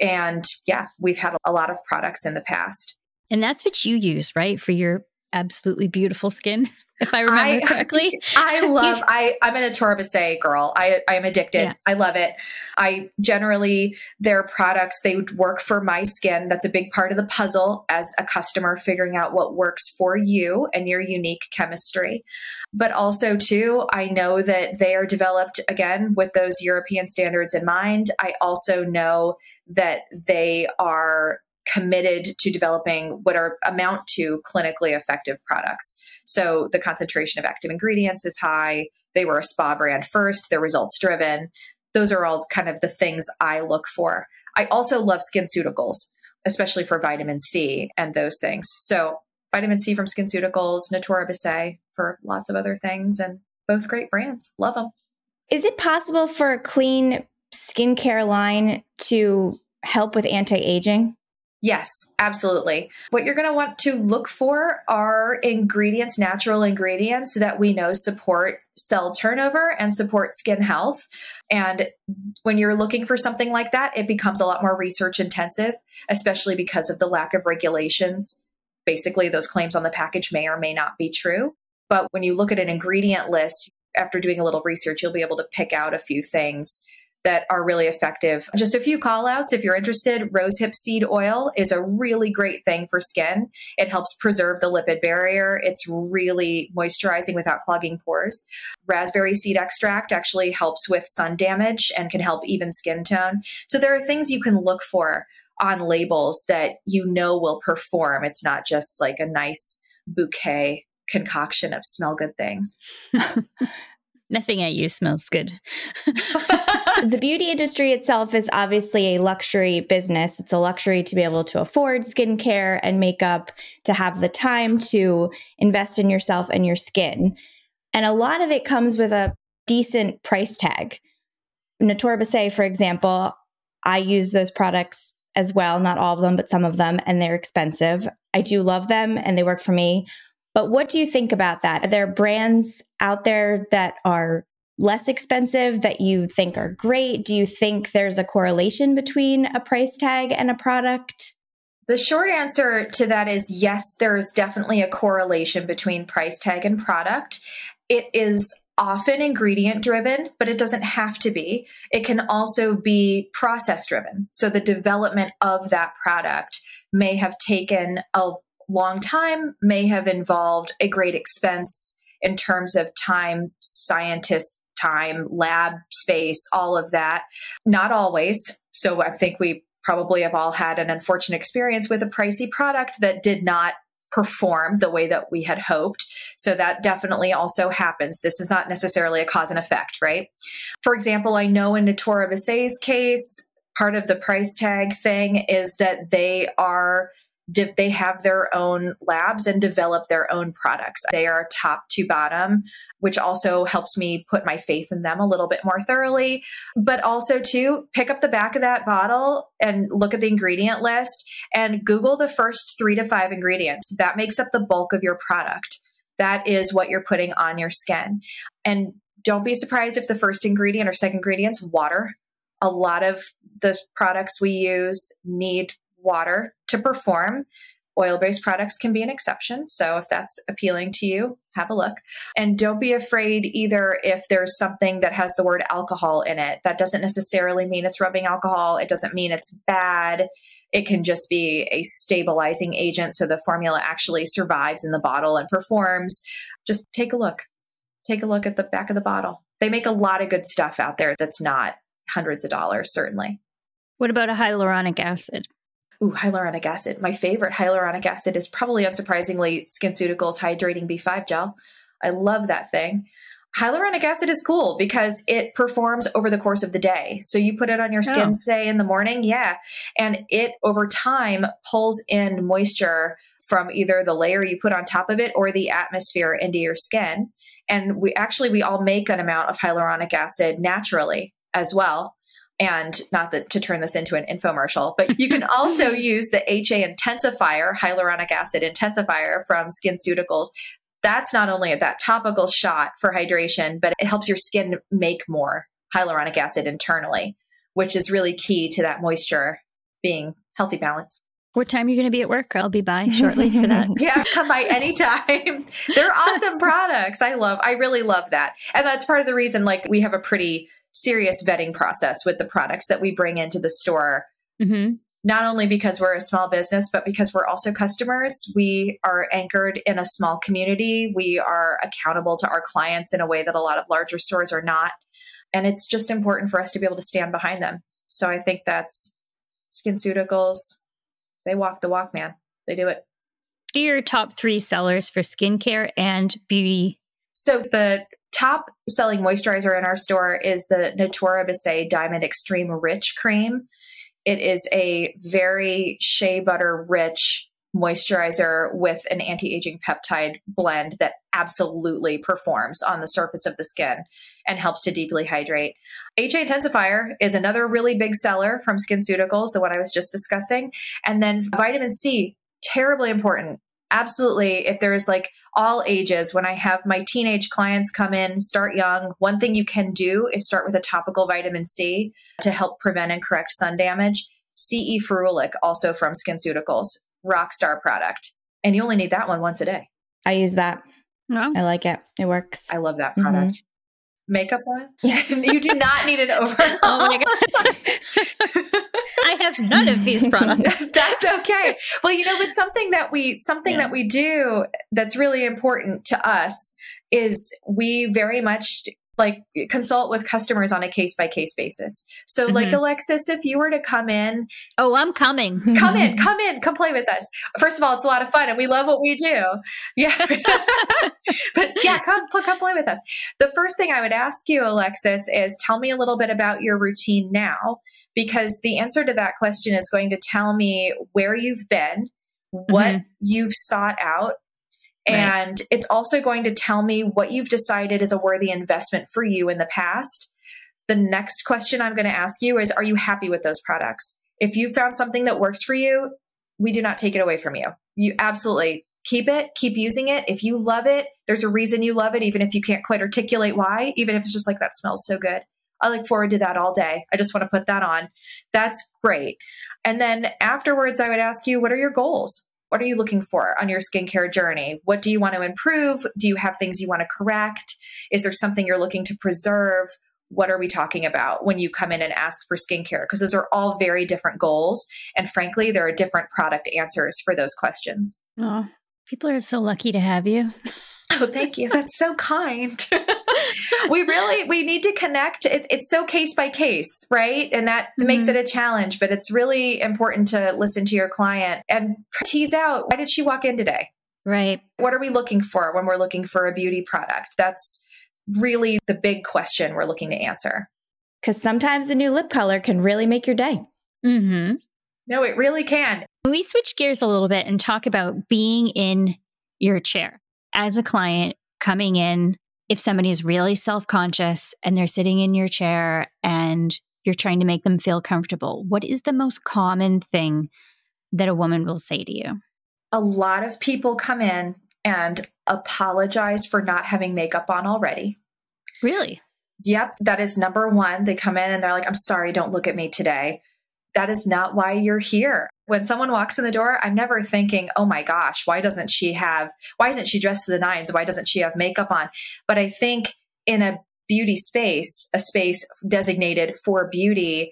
And yeah, we've had a lot of products in the past. And that's what you use, right? For your absolutely beautiful skin. if I remember I, correctly. I love I I'm an Bissé girl. I I am addicted. Yeah. I love it. I generally their products they work for my skin. That's a big part of the puzzle as a customer figuring out what works for you and your unique chemistry. But also too, I know that they are developed again with those European standards in mind. I also know that they are committed to developing what are amount to clinically effective products. So the concentration of active ingredients is high. They were a spa brand first, they're results driven. Those are all kind of the things I look for. I also love SkinCeuticals, especially for vitamin C and those things. So vitamin C from SkinCeuticals, Natura Bissé for lots of other things, and both great brands. Love them. Is it possible for a clean skincare line to help with anti aging? Yes, absolutely. What you're going to want to look for are ingredients, natural ingredients that we know support cell turnover and support skin health. And when you're looking for something like that, it becomes a lot more research intensive, especially because of the lack of regulations. Basically, those claims on the package may or may not be true. But when you look at an ingredient list, after doing a little research, you'll be able to pick out a few things that are really effective. Just a few call outs if you're interested. Rosehip seed oil is a really great thing for skin. It helps preserve the lipid barrier. It's really moisturizing without clogging pores. Raspberry seed extract actually helps with sun damage and can help even skin tone. So there are things you can look for on labels that you know will perform. It's not just like a nice bouquet concoction of smell good things. Nothing I use smells good. the beauty industry itself is obviously a luxury business. It's a luxury to be able to afford skincare and makeup, to have the time to invest in yourself and your skin. And a lot of it comes with a decent price tag. Natura Bissé, for example, I use those products as well, not all of them, but some of them, and they're expensive. I do love them and they work for me. But what do you think about that? Are there brands out there that are less expensive that you think are great? Do you think there's a correlation between a price tag and a product? The short answer to that is yes, there is definitely a correlation between price tag and product. It is often ingredient driven, but it doesn't have to be. It can also be process driven. So the development of that product may have taken a long time may have involved a great expense in terms of time, scientist time, lab space, all of that. Not always. So I think we probably have all had an unfortunate experience with a pricey product that did not perform the way that we had hoped. So that definitely also happens. This is not necessarily a cause and effect, right? For example, I know in Natura Bissé's case, part of the price tag thing is that they are they have their own labs and develop their own products. They are top to bottom, which also helps me put my faith in them a little bit more thoroughly. But also to pick up the back of that bottle and look at the ingredient list and Google the first three to five ingredients. That makes up the bulk of your product. That is what you're putting on your skin. And don't be surprised if the first ingredient or second ingredient's water. A lot of the products we use need water to perform. Oil based products can be an exception. So if that's appealing to you, have a look. And don't be afraid either if there's something that has the word alcohol in it. That doesn't necessarily mean it's rubbing alcohol, it doesn't mean it's bad. It can just be a stabilizing agent so the formula actually survives in the bottle and performs. Just take a look. Take a look at the back of the bottle. They make a lot of good stuff out there that's not hundreds of dollars, certainly. What about a hyaluronic acid? Ooh, hyaluronic acid. My favorite hyaluronic acid is probably unsurprisingly SkinCeuticals Hydrating B5 Gel. I love that thing. Hyaluronic acid is cool because it performs over the course of the day. So you put it on your skin, oh. say in the morning, yeah, and it over time pulls in moisture from either the layer you put on top of it or the atmosphere into your skin. And we actually we all make an amount of hyaluronic acid naturally as well and not that to turn this into an infomercial, but you can also use the HA intensifier, hyaluronic acid intensifier from SkinCeuticals. That's not only that topical shot for hydration, but it helps your skin make more hyaluronic acid internally, which is really key to that moisture being healthy balance. What time are you going to be at work? I'll be by shortly for that. yeah, come by anytime. They're awesome products. I love, I really love that. And that's part of the reason, like, we have a pretty serious vetting process with the products that we bring into the store. Mm-hmm. Not only because we're a small business, but because we're also customers. We are anchored in a small community. We are accountable to our clients in a way that a lot of larger stores are not. And it's just important for us to be able to stand behind them. So I think that's SkinCeuticals. They walk the walk, man. They do it. Your top three sellers for skincare and beauty. So the top selling moisturizer in our store is the Natura Bissé Diamond Extreme Rich Cream. It is a very shea butter rich moisturizer with an anti aging peptide blend that absolutely performs on the surface of the skin. and helps to deeply hydrate. HA Intensifier is another really big seller from SkinCeuticals, the one I was just discussing. And then vitamin C, terribly important. Absolutely. If there's like all ages, when I have my teenage clients come in, start young, one thing you can do is start with a topical vitamin C to help prevent and correct sun damage. CE Ferulic, also from SkinCeuticals, rock star product. And you only need that one once a day. I use that. No. I like it. It works. I love that Mhm. product. Makeup one? you do not need an overall. Oh my God. I have none of these products. that's okay. Well, you know, but something that we something Yeah. that we do that's really important to us is we very much like consult with customers on a case by case basis. So like Mhm. Alexis, if you were to come in, Oh, I'm coming. come in, come in, come play with us. First of all, it's a lot of fun and we love what we do. Yeah. but yeah, come, come play with us. The first thing I would ask you, Alexis, is tell me a little bit about your routine now, because the answer to that question is going to tell me where you've been, what Mhm. you've sought out. Right. And it's also going to tell me what you've decided is a worthy investment for you in the past. The next question I'm going to ask you is Are you happy with those products? If you found something that works for you, we do not take it away from you. You absolutely keep it, keep using it. If you love it, there's a reason you love it, even if you can't quite articulate why, even if it's just like that smells so good. I look forward to that all day. I just want to put that on. That's great. And then afterwards, I would ask you, what are your goals? What are you looking for on your skincare journey? What do you want to improve? Do you have things you want to correct? Is there something you're looking to preserve? What are we talking about when you come in and ask for skincare? Because those are all very different goals. And frankly, there are different product answers for those questions. Oh, people are so lucky to have you. Oh, thank you. That's so kind. we really we need to connect. It's it's so case by case, right? And that makes Mhm. it a challenge. But it's really important to listen to your client and tease out why did she walk in today? Right. What are we looking for when we're looking for a beauty product? That's really the big question we're looking to answer. Because sometimes a new lip color can really make your day. Mm-hmm. No, it really can. We switch gears a little bit and talk about being in your chair as a client coming in. If somebody is really self conscious and they're sitting in your chair and you're trying to make them feel comfortable, what is the most common thing that a woman will say to you? A lot of people come in and apologize for not having makeup on already. Really? Yep, that is number one. They come in and they're like, I'm sorry, don't look at me today. That is not why you're here. When someone walks in the door, I'm never thinking, oh my gosh, why doesn't she have, why isn't she dressed to the nines? Why doesn't she have makeup on? But I think in a beauty space, a space designated for beauty,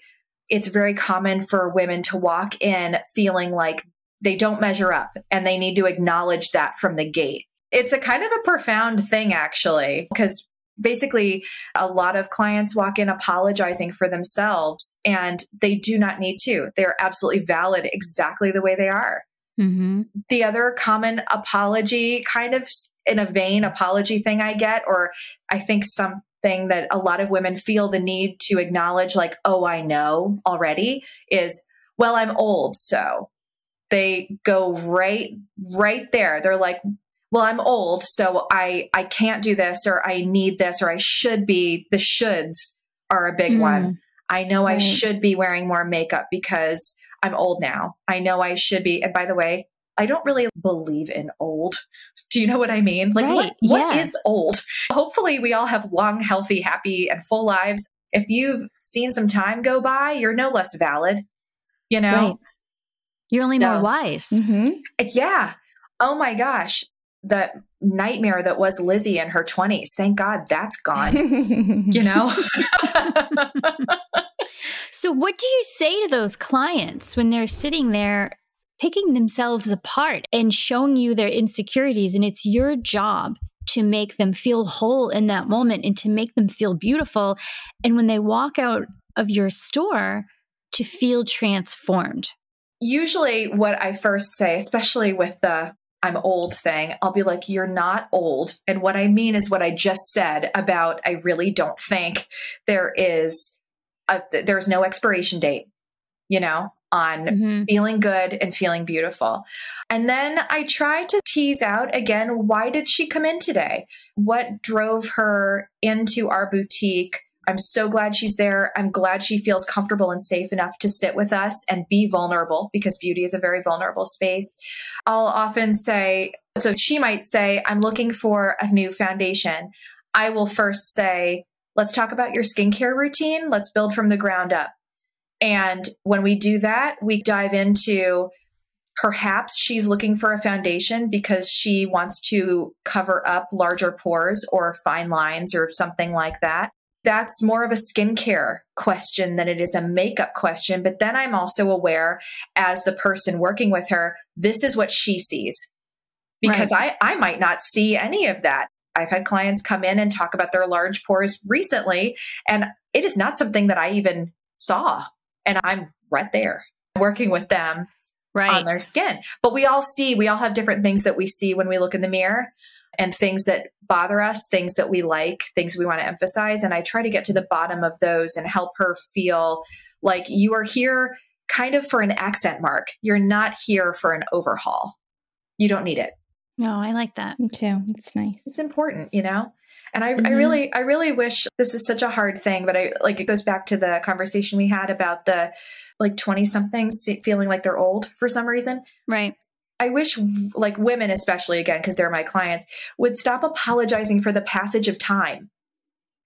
it's very common for women to walk in feeling like they don't measure up and they need to acknowledge that from the gate. It's a kind of a profound thing, actually, because basically a lot of clients walk in apologizing for themselves and they do not need to. They are absolutely valid exactly the way they are. Mm-hmm. The other common apology, kind of in a vain apology thing I get, or I think something that a lot of women feel the need to acknowledge, like, oh, I know already, is, well, I'm old. So they go right, right there. They're like, well i'm old so i i can't do this or i need this or i should be the shoulds are a big Mm, one i know i should be wearing more makeup because i'm old now i know i should be and by the way i don't really believe in old do you know what i mean like what, what yeah. is old hopefully we all have long healthy happy and full lives if you've seen some time go by you're no less valid you know Right. You're only So- more wise. Mm-hmm. yeah. Oh my gosh. The nightmare that was Lizzie in her 20s. Thank God that's gone. You know? So, what do you say to those clients when they're sitting there picking themselves apart and showing you their insecurities? And it's your job to make them feel whole in that moment and to make them feel beautiful. And when they walk out of your store, to feel transformed. Usually, what I first say, especially with the I'm old thing, I'll be like, You're not old. And what I mean is what I just said about I really don't think there is, a, there's no expiration date. You know, on mm-hmm. feeling good and feeling beautiful. And then I try to tease out again why did she come in today? What drove her into our boutique? I'm so glad she's there. I'm glad she feels comfortable and safe enough to sit with us and be vulnerable because beauty is a very vulnerable space. I'll often say, so she might say, I'm looking for a new foundation. I will first say, let's talk about your skincare routine. Let's build from the ground up. And when we do that, we dive into perhaps she's looking for a foundation because she wants to cover up larger pores or fine lines or something like that. That's more of a skincare question than it is a makeup question. But then I'm also aware, as the person working with her, this is what she sees. Because right. I, I might not see any of that. I've had clients come in and talk about their large pores recently, and it is not something that I even saw and I'm right there working with them right. on their skin. But we all see, we all have different things that we see when we look in the mirror and things that bother us, things that we like, things we want to emphasize. And I try to get to the bottom of those and help her feel like you are here kind of for an accent mark. You're not here for an overhaul. You don't need it. No, I like that. Me too. It's nice. It's important, you know? And I, mm-hmm. I really, I really wish this is such a hard thing, but I like it goes back to the conversation we had about the like 20 somethings feeling like they're old for some reason. Right. I wish like women, especially again, because they're my clients, would stop apologizing for the passage of time.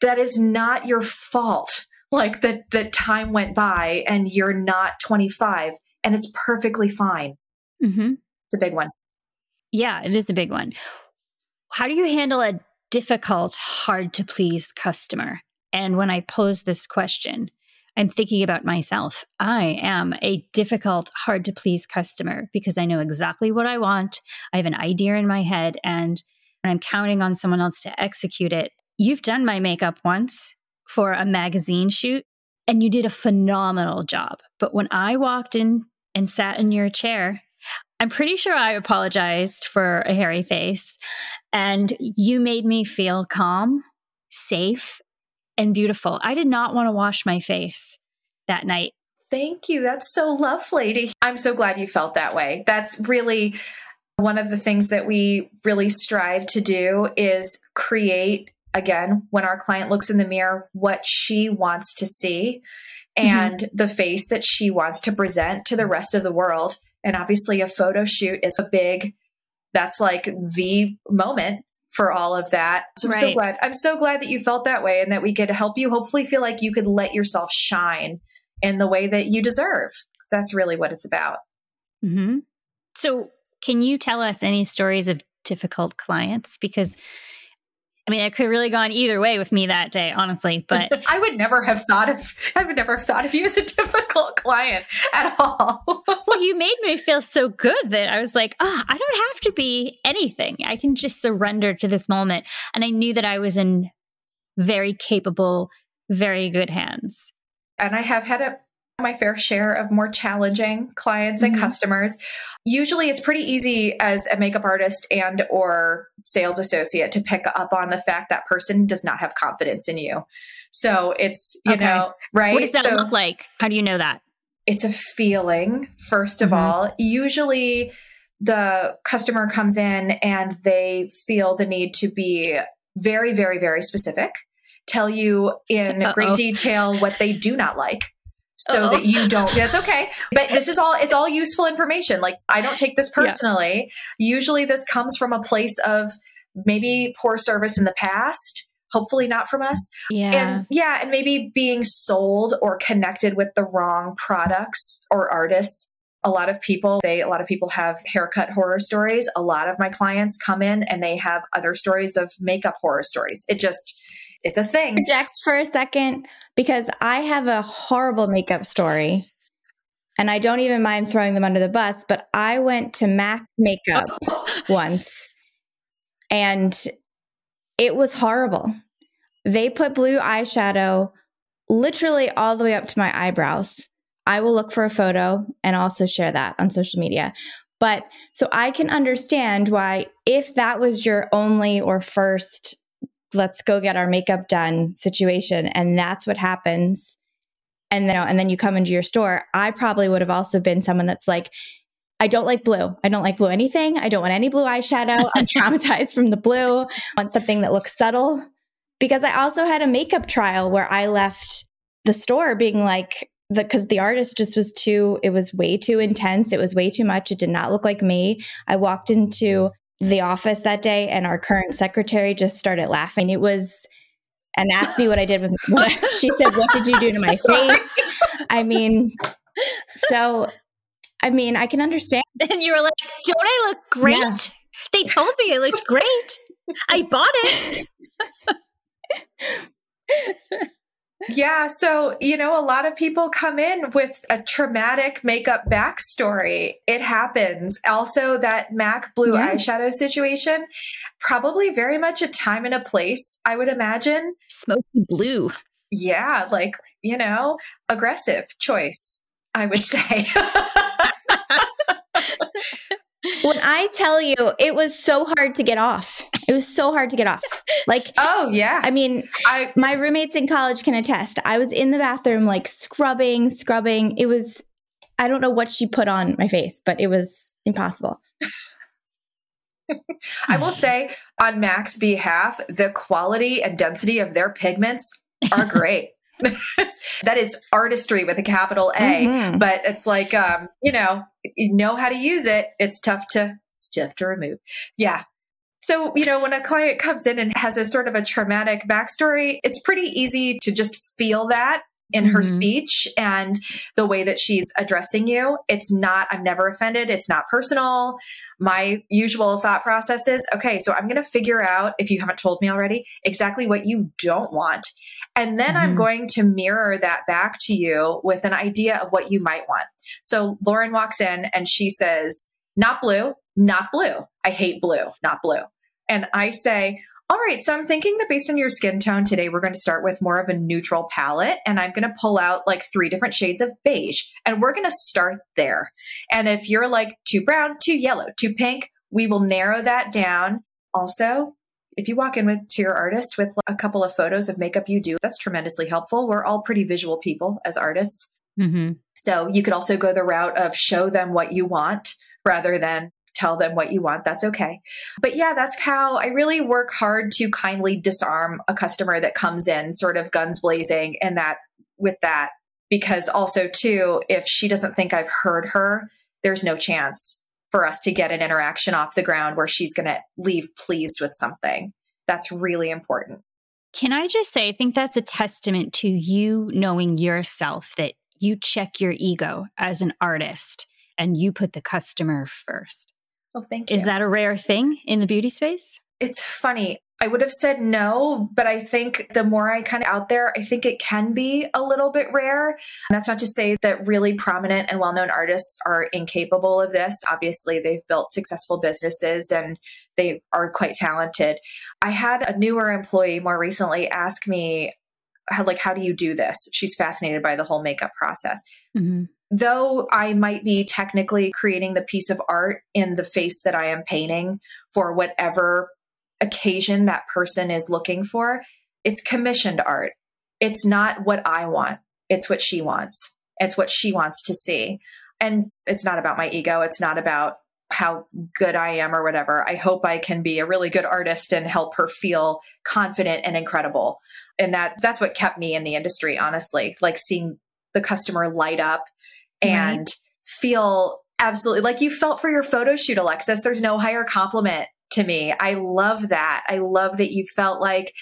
That is not your fault. Like that, that time went by and you're not 25 and it's perfectly fine. Mm-hmm. It's a big one. Yeah, it is a big one. How do you handle a difficult, hard to please customer? And when I pose this question, I'm thinking about myself. I am a difficult, hard to please customer because I know exactly what I want. I have an idea in my head and I'm counting on someone else to execute it. You've done my makeup once for a magazine shoot and you did a phenomenal job. But when I walked in and sat in your chair, I'm pretty sure I apologized for a hairy face, and you made me feel calm, safe, and beautiful. I did not want to wash my face that night. Thank you. That's so lovely. Lady. I'm so glad you felt that way. That's really one of the things that we really strive to do is create again when our client looks in the mirror what she wants to see mm-hmm. and mm-hmm. the face that she wants to present to the rest of the world and obviously, a photo shoot is a big, that's like the moment for all of that. So I'm so glad. I'm so glad that you felt that way and that we could help you hopefully feel like you could let yourself shine in the way that you deserve. That's really what it's about. Mm-hmm. So, can you tell us any stories of difficult clients? Because I mean, it could have really gone either way with me that day, honestly. But I would never have thought of I would never have thought of you as a difficult client at all. well, you made me feel so good that I was like, oh, I don't have to be anything. I can just surrender to this moment. And I knew that I was in very capable, very good hands. And I have had a my fair share of more challenging clients and mm-hmm. customers usually it's pretty easy as a makeup artist and or sales associate to pick up on the fact that person does not have confidence in you so it's you okay. know right what does that so look like how do you know that it's a feeling first of mm-hmm. all usually the customer comes in and they feel the need to be very very very specific tell you in Uh-oh. great detail what they do not like so Uh-oh. that you don't that's okay. But this is all it's all useful information. Like i don't take this personally. Yeah. usually this comes from a place of maybe poor service in the past hopefully not from us. Yeah. And yeah and maybe being sold or connected with the wrong products or artists. A lot of people they a lot of people have haircut horror stories. A lot of my clients come in and they have other stories of makeup horror stories. It just it's a thing. Project for a second because I have a horrible makeup story. And I don't even mind throwing them under the bus, but I went to MAC makeup once and it was horrible. They put blue eyeshadow literally all the way up to my eyebrows. I will look for a photo and also share that on social media. But so I can understand why, if that was your only or first let's go get our makeup done situation. And that's what happens. and then and then you come into your store, I probably would have also been someone that's like, I don't like blue. I don't like blue anything. I don't want any blue eyeshadow. I'm traumatized from the blue. I want something that looks subtle. Because I also had a makeup trial where I left the store being like, because the, the artist just was too, it was way too intense. It was way too much. It did not look like me. I walked into the office that day and our current secretary just started laughing. It was, and asked me what I did with, what, she said, What did you do to my face? I mean, so I mean, I can understand. And you were like, don't I look great? Yeah. They told me I looked great. I bought it. yeah. So, you know, a lot of people come in with a traumatic makeup backstory. It happens. Also, that MAC blue yeah. eyeshadow situation, probably very much a time and a place, I would imagine. Smoky blue. Yeah. Like, you know, aggressive choice, I would say. when I tell you, it was so hard to get off. It was so hard to get off. Like, oh yeah. I mean, I my roommates in college can attest. I was in the bathroom like scrubbing, scrubbing. It was I don't know what she put on my face, but it was impossible. I will say on Mac's behalf, the quality and density of their pigments are great. that is artistry with a capital A. Mm-hmm. But it's like, um, you know, you know how to use it. It's tough to it's tough to remove. Yeah. So, you know, when a client comes in and has a sort of a traumatic backstory, it's pretty easy to just feel that in mm-hmm. her speech and the way that she's addressing you. It's not, I'm never offended. It's not personal. My usual thought process is okay, so I'm going to figure out, if you haven't told me already, exactly what you don't want. And then mm-hmm. I'm going to mirror that back to you with an idea of what you might want. So Lauren walks in and she says, not blue, not blue. I hate blue, not blue. And I say, all right, so I'm thinking that based on your skin tone today, we're going to start with more of a neutral palette. And I'm going to pull out like three different shades of beige. And we're going to start there. And if you're like too brown, too yellow, too pink, we will narrow that down. Also, if you walk in with to your artist with a couple of photos of makeup you do, that's tremendously helpful. We're all pretty visual people as artists. Mm-hmm. So you could also go the route of show them what you want rather than tell them what you want. That's okay. But yeah, that's how I really work hard to kindly disarm a customer that comes in sort of guns blazing and that with that. Because also, too, if she doesn't think I've heard her, there's no chance for us to get an interaction off the ground where she's going to leave pleased with something. That's really important. Can I just say, I think that's a testament to you knowing yourself that you check your ego as an artist and you put the customer first. Oh, thank you. Is that a rare thing in the beauty space? It's funny. I would have said no, but I think the more I kind of out there, I think it can be a little bit rare. And that's not to say that really prominent and well known artists are incapable of this. Obviously, they've built successful businesses and they are quite talented. I had a newer employee more recently ask me, how, like, how do you do this? She's fascinated by the whole makeup process. Mm-hmm. Though I might be technically creating the piece of art in the face that I am painting for whatever occasion that person is looking for, it's commissioned art. It's not what I want, it's what she wants. It's what she wants to see. And it's not about my ego. It's not about how good I am or whatever. I hope I can be a really good artist and help her feel confident and incredible. And that that's what kept me in the industry, honestly. Like seeing the customer light up and right. feel absolutely like you felt for your photo shoot, Alexis. There's no higher compliment to me. I love that. I love that you felt like,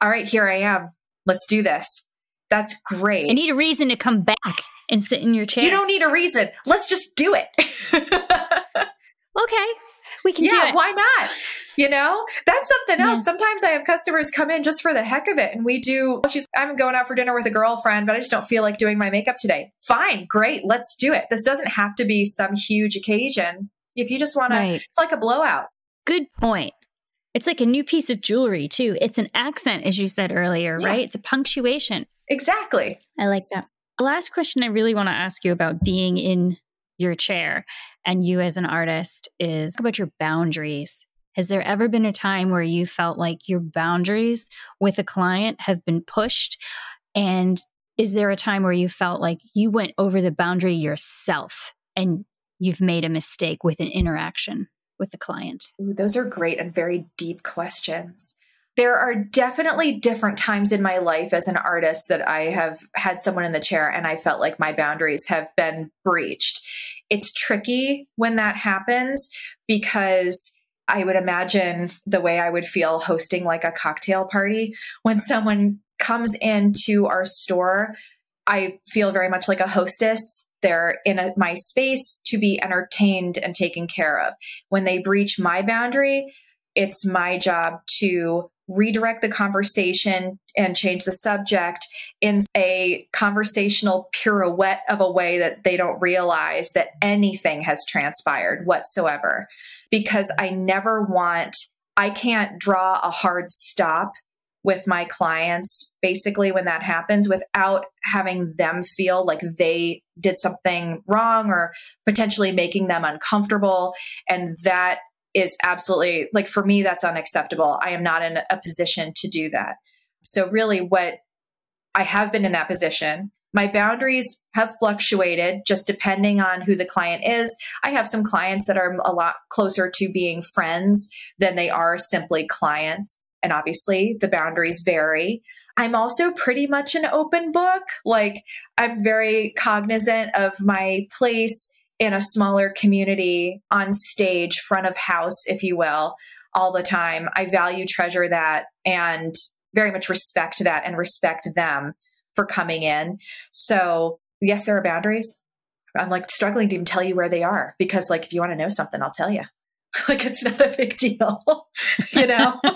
all right, here I am. Let's do this. That's great. I need a reason to come back and sit in your chair. You don't need a reason. Let's just do it. okay. We can yeah, do it. Why not? You know, that's something else. Yeah. Sometimes I have customers come in just for the heck of it and we do, she's, I'm going out for dinner with a girlfriend, but I just don't feel like doing my makeup today. Fine. Great. Let's do it. This doesn't have to be some huge occasion. If you just want right. to, it's like a blowout. Good point. It's like a new piece of jewelry, too. It's an accent, as you said earlier, yeah. right? It's a punctuation. Exactly. I like that. The last question I really want to ask you about being in your chair and you as an artist is about your boundaries. Has there ever been a time where you felt like your boundaries with a client have been pushed and is there a time where you felt like you went over the boundary yourself and you've made a mistake with an interaction with the client? Ooh, those are great and very deep questions. There are definitely different times in my life as an artist that I have had someone in the chair and I felt like my boundaries have been breached. It's tricky when that happens because I would imagine the way I would feel hosting like a cocktail party when someone comes into our store. I feel very much like a hostess. They're in a, my space to be entertained and taken care of. When they breach my boundary, it's my job to redirect the conversation and change the subject in a conversational pirouette of a way that they don't realize that anything has transpired whatsoever. Because I never want, I can't draw a hard stop with my clients basically when that happens without having them feel like they did something wrong or potentially making them uncomfortable. And that is absolutely like for me, that's unacceptable. I am not in a position to do that. So, really, what I have been in that position. My boundaries have fluctuated just depending on who the client is. I have some clients that are a lot closer to being friends than they are simply clients. And obviously, the boundaries vary. I'm also pretty much an open book. Like, I'm very cognizant of my place in a smaller community on stage, front of house, if you will, all the time. I value, treasure that, and very much respect that and respect them for coming in. So, yes, there are boundaries. I'm like struggling to even tell you where they are because, like, if you want to know something, I'll tell you. like, it's not a big deal, you know?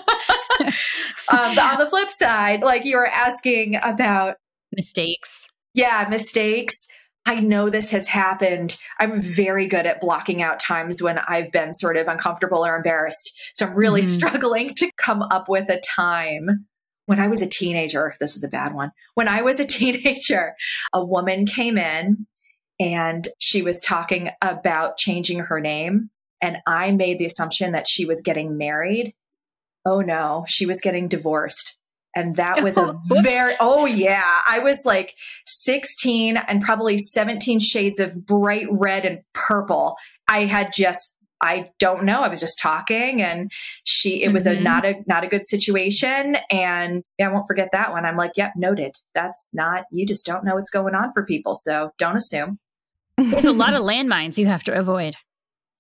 um, on the flip side, like you were asking about mistakes. Yeah, mistakes. I know this has happened. I'm very good at blocking out times when I've been sort of uncomfortable or embarrassed. So I'm really mm-hmm. struggling to come up with a time. When I was a teenager, this was a bad one. When I was a teenager, a woman came in and she was talking about changing her name. And I made the assumption that she was getting married. Oh no, she was getting divorced. And that was a very, oh yeah. I was like 16 and probably 17 shades of bright red and purple. I had just, I don't know. I was just talking and she, it was mm-hmm. a not a, not a good situation. And yeah, I won't forget that one. I'm like, yep, noted. That's not, you just don't know what's going on for people. So don't assume. There's a lot of landmines you have to avoid.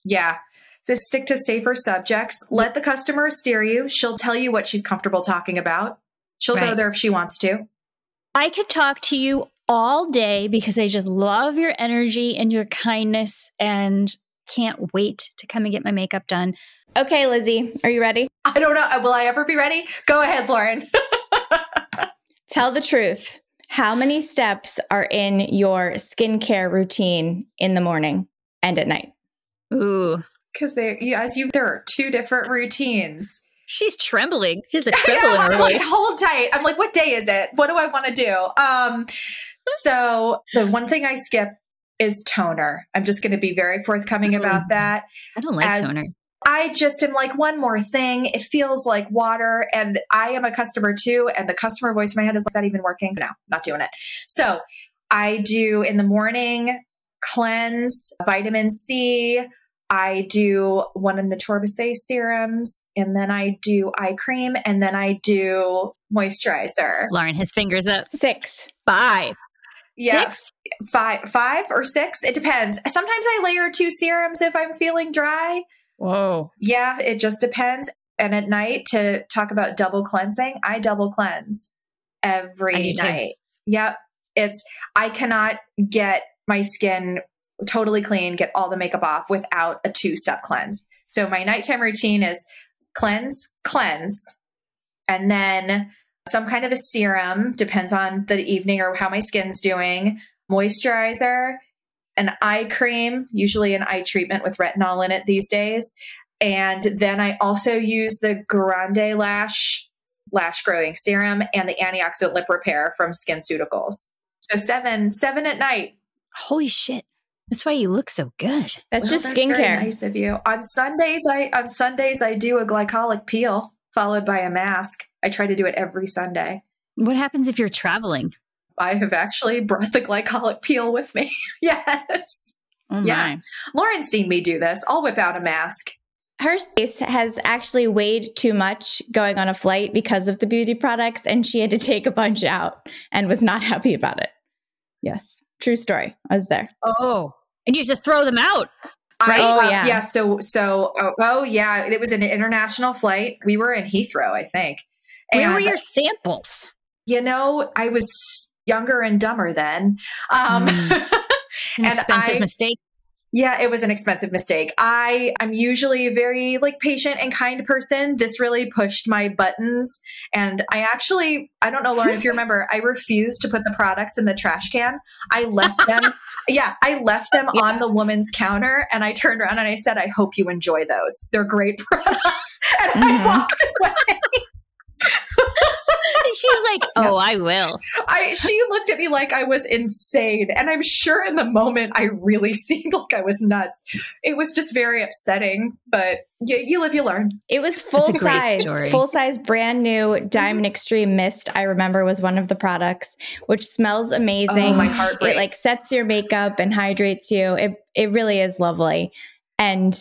Yeah. So stick to safer subjects. Let the customer steer you. She'll tell you what she's comfortable talking about. She'll right. go there if she wants to. I could talk to you all day because I just love your energy and your kindness and can't wait to come and get my makeup done. Okay, Lizzie, are you ready? I don't know. Will I ever be ready? Go ahead, Lauren. Tell the truth. How many steps are in your skincare routine in the morning and at night? Ooh. Because they, as you, there are two different routines. She's trembling. She's a tremble in her voice. Like, hold tight. I'm like, what day is it? What do I want to do? Um, so the one thing I skip is toner. I'm just going to be very forthcoming about that. I don't like toner. I just am like, one more thing. It feels like water. And I am a customer too. And the customer voice in my head is, is that even working? No, not doing it. So I do in the morning cleanse, vitamin C, I do one of the Bissé serums, and then I do eye cream, and then I do moisturizer. Lauren, his fingers up. Six. Five. Yeah. Six? Five, five or six. It depends. Sometimes I layer two serums if I'm feeling dry. Whoa. Yeah, it just depends. And at night, to talk about double cleansing, I double cleanse every night. Too. Yep. It's, I cannot get my skin totally clean, get all the makeup off without a two step cleanse. So my nighttime routine is cleanse, cleanse, and then some kind of a serum, depends on the evening or how my skin's doing, moisturizer, an eye cream, usually an eye treatment with retinol in it these days. And then I also use the Grande Lash lash growing serum and the antioxidant lip repair from SkinCeuticals. So seven, seven at night. Holy shit. That's why you look so good. That's well, just that's skincare. nice of you. On Sundays, I on Sundays I do a glycolic peel followed by a mask. I try to do it every Sunday. What happens if you're traveling? I have actually brought the glycolic peel with me. yes. Oh Yeah. my. Lauren's seen me do this. I'll whip out a mask. Her face has actually weighed too much going on a flight because of the beauty products, and she had to take a bunch out and was not happy about it. Yes, true story. I was there. Oh. And you just throw them out. I, Oh, uh, yeah. yeah. So, so, oh, oh, yeah. It was an international flight. We were in Heathrow, I think. Where were And, your samples? You know, I was younger and dumber then. Um, Mm. An And expensive I- mistake. Yeah, it was an expensive mistake. I I'm usually a very like patient and kind person. This really pushed my buttons and I actually I don't know Lauren if you remember, I refused to put the products in the trash can. I left them Yeah, I left them Yeah. on the woman's counter and I turned around and I said I hope you enjoy those. They're great products. And Mhm. I walked away. And she's like, oh, I will. I she looked at me like I was insane, and I'm sure in the moment I really seemed like I was nuts. It was just very upsetting, but you, you live, you learn. It was full size, story. full size, brand new Diamond mm-hmm. Extreme Mist. I remember was one of the products, which smells amazing. Oh, my heart it like sets your makeup and hydrates you. It it really is lovely. And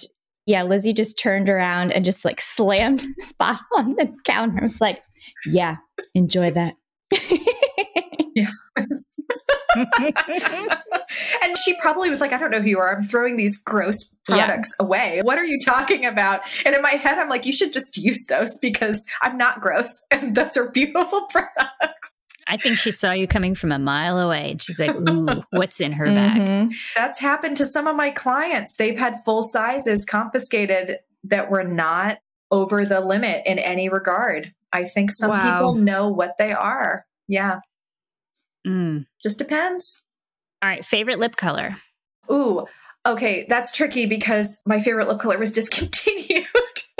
yeah, Lizzie just turned around and just like slammed the spot on the counter. I was like, yeah, enjoy that. Yeah. and she probably was like, I don't know who you are. I'm throwing these gross Yeah. products away. What are you talking about? And in my head, I'm like, you should just use those because I'm not gross. And those are beautiful products. I think she saw you coming from a mile away. And she's like, ooh, what's in her bag? Mhm. That's happened to some of my clients. They've had full sizes confiscated that were not over the limit in any regard. I think some Wow. people know what they are. Yeah, Mm. just depends. All right. Favorite lip color? Ooh, okay, that's tricky because my favorite lip color was discontinued.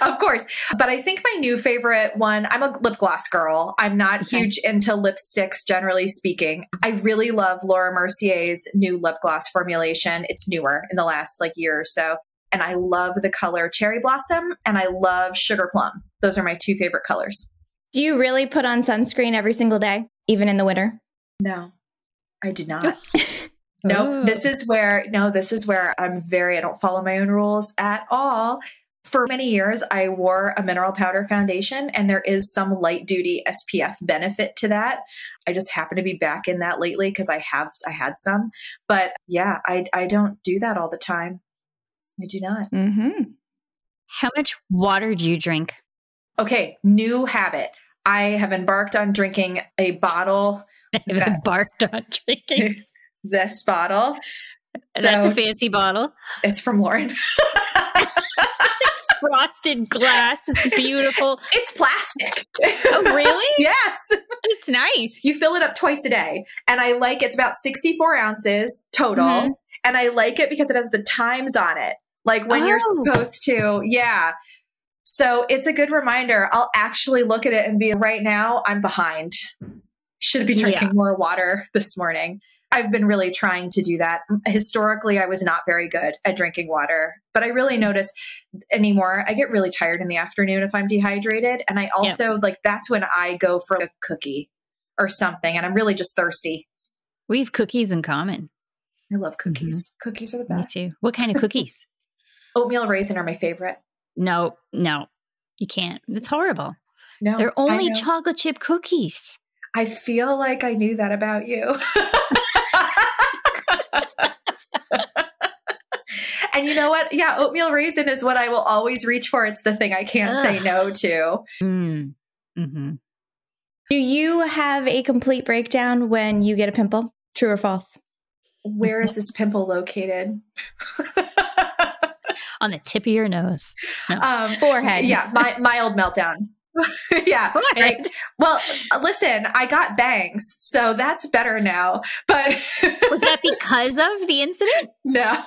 of course. But I think my new favorite one, I'm a lip gloss girl. I'm not Okay. huge into lipsticks, generally speaking. I really love Laura Mercier's new lip gloss formulation. It's newer in the last like year or so. And I love the color cherry blossom and I love sugar plum. Those are my two favorite colors. Do you really put on sunscreen every single day, even in the winter? No, I do not. No, this is where no, this is where I'm very I don't follow my own rules at all. For many years I wore a mineral powder foundation and there is some light duty SPF benefit to that. I just happen to be back in that lately because I have I had some. But yeah, I I don't do that all the time. I do not. Mm-hmm. How much water do you drink? Okay, new habit. I have embarked on drinking a bottle, I've That- embarked on drinking. this bottle. That's a fancy bottle. it's from Lauren. Frosted glass. It's beautiful. it's plastic. Oh, really? yes. It's nice. You fill it up twice a day. And I like it's about 64 ounces total. Mhm. And I like it because it has the times on it. Like when you're Oh. supposed to. Yeah. So it's a good reminder. I'll actually look at it and be right now, I'm behind. Should be drinking Yeah. more water this morning. I've been really trying to do that. Historically, I was not very good at drinking water, but I really notice anymore. I get really tired in the afternoon if I'm dehydrated. And I also like that's when I go for a cookie or something. And I'm really just thirsty. We have cookies in common. I love cookies. Mm-hmm. Cookies are the best. Me too. What kind of cookies? Oatmeal raisin are my favorite. no, no. You can't. It's horrible. No, They're only chocolate chip cookies. I feel like I knew that about you. and you know what? Yeah, oatmeal raisin is what I will always reach for. It's the thing I can't say no to. Mm. hmm Do you have a complete breakdown when you get a pimple? True or false? Where is this pimple located? On the tip of your nose. um, Forehead. Yeah, my mild meltdown. yeah, right. Well, uh, listen, I got bangs, so that's better now. But Was that because of the incident? no.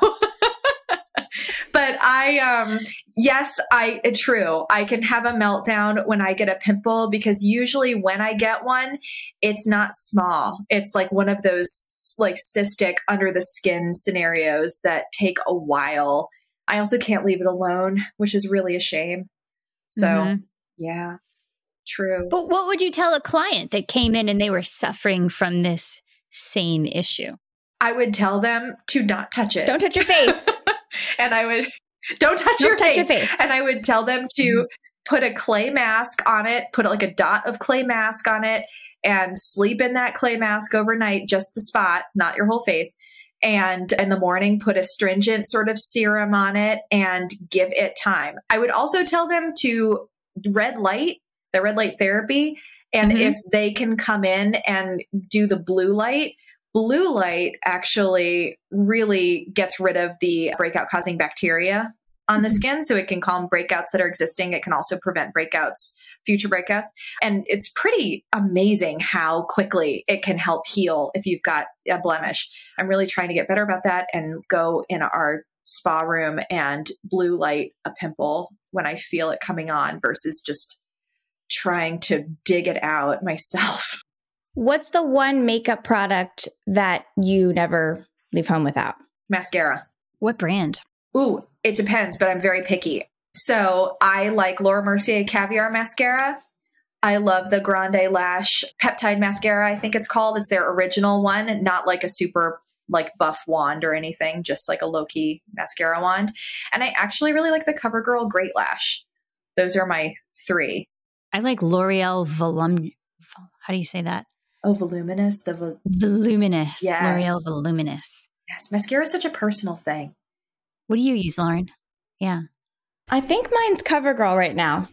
but I um yes, I uh, true. I can have a meltdown when I get a pimple because usually when I get one, it's not small. It's like one of those like cystic under the skin scenarios that take a while. I also can't leave it alone, which is really a shame. So, Mhm. yeah. True. But what would you tell a client that came in and they were suffering from this same issue? I would tell them to not touch it. Don't touch your face. and I would don't touch, Don't your, touch face. your face. And I would tell them to put a clay mask on it, put like a dot of clay mask on it, and sleep in that clay mask overnight, just the spot, not your whole face. And in the morning, put astringent sort of serum on it and give it time. I would also tell them to red light, the red light therapy. And Mhm. if they can come in and do the blue light, blue light actually really gets rid of the breakout causing bacteria on the Mhm. skin so it can calm breakouts that are existing it can also prevent breakouts future breakouts and it's pretty amazing how quickly it can help heal if you've got a blemish i'm really trying to get better about that and go in our spa room and blue light a pimple when i feel it coming on versus just trying to dig it out myself What's the one makeup product that you never leave home without? mascara What brand? Ooh, it depends, but I'm very picky. So I like Laura Mercier Caviar Mascara. I love the Grande Lash Peptide Mascara, I think it's called. It's their original one, not like a super like buff wand or anything, just like a low key mascara wand. And I actually really like the CoverGirl Great Lash. Those are my three. I like L'Oreal Volum. How do you say that? Oh, voluminous. The vol- Voluminous. Yes. L'Oreal Voluminous. yes, mascara is such a personal thing. What do you use, Lauren? Yeah. I think mine's CoverGirl right now.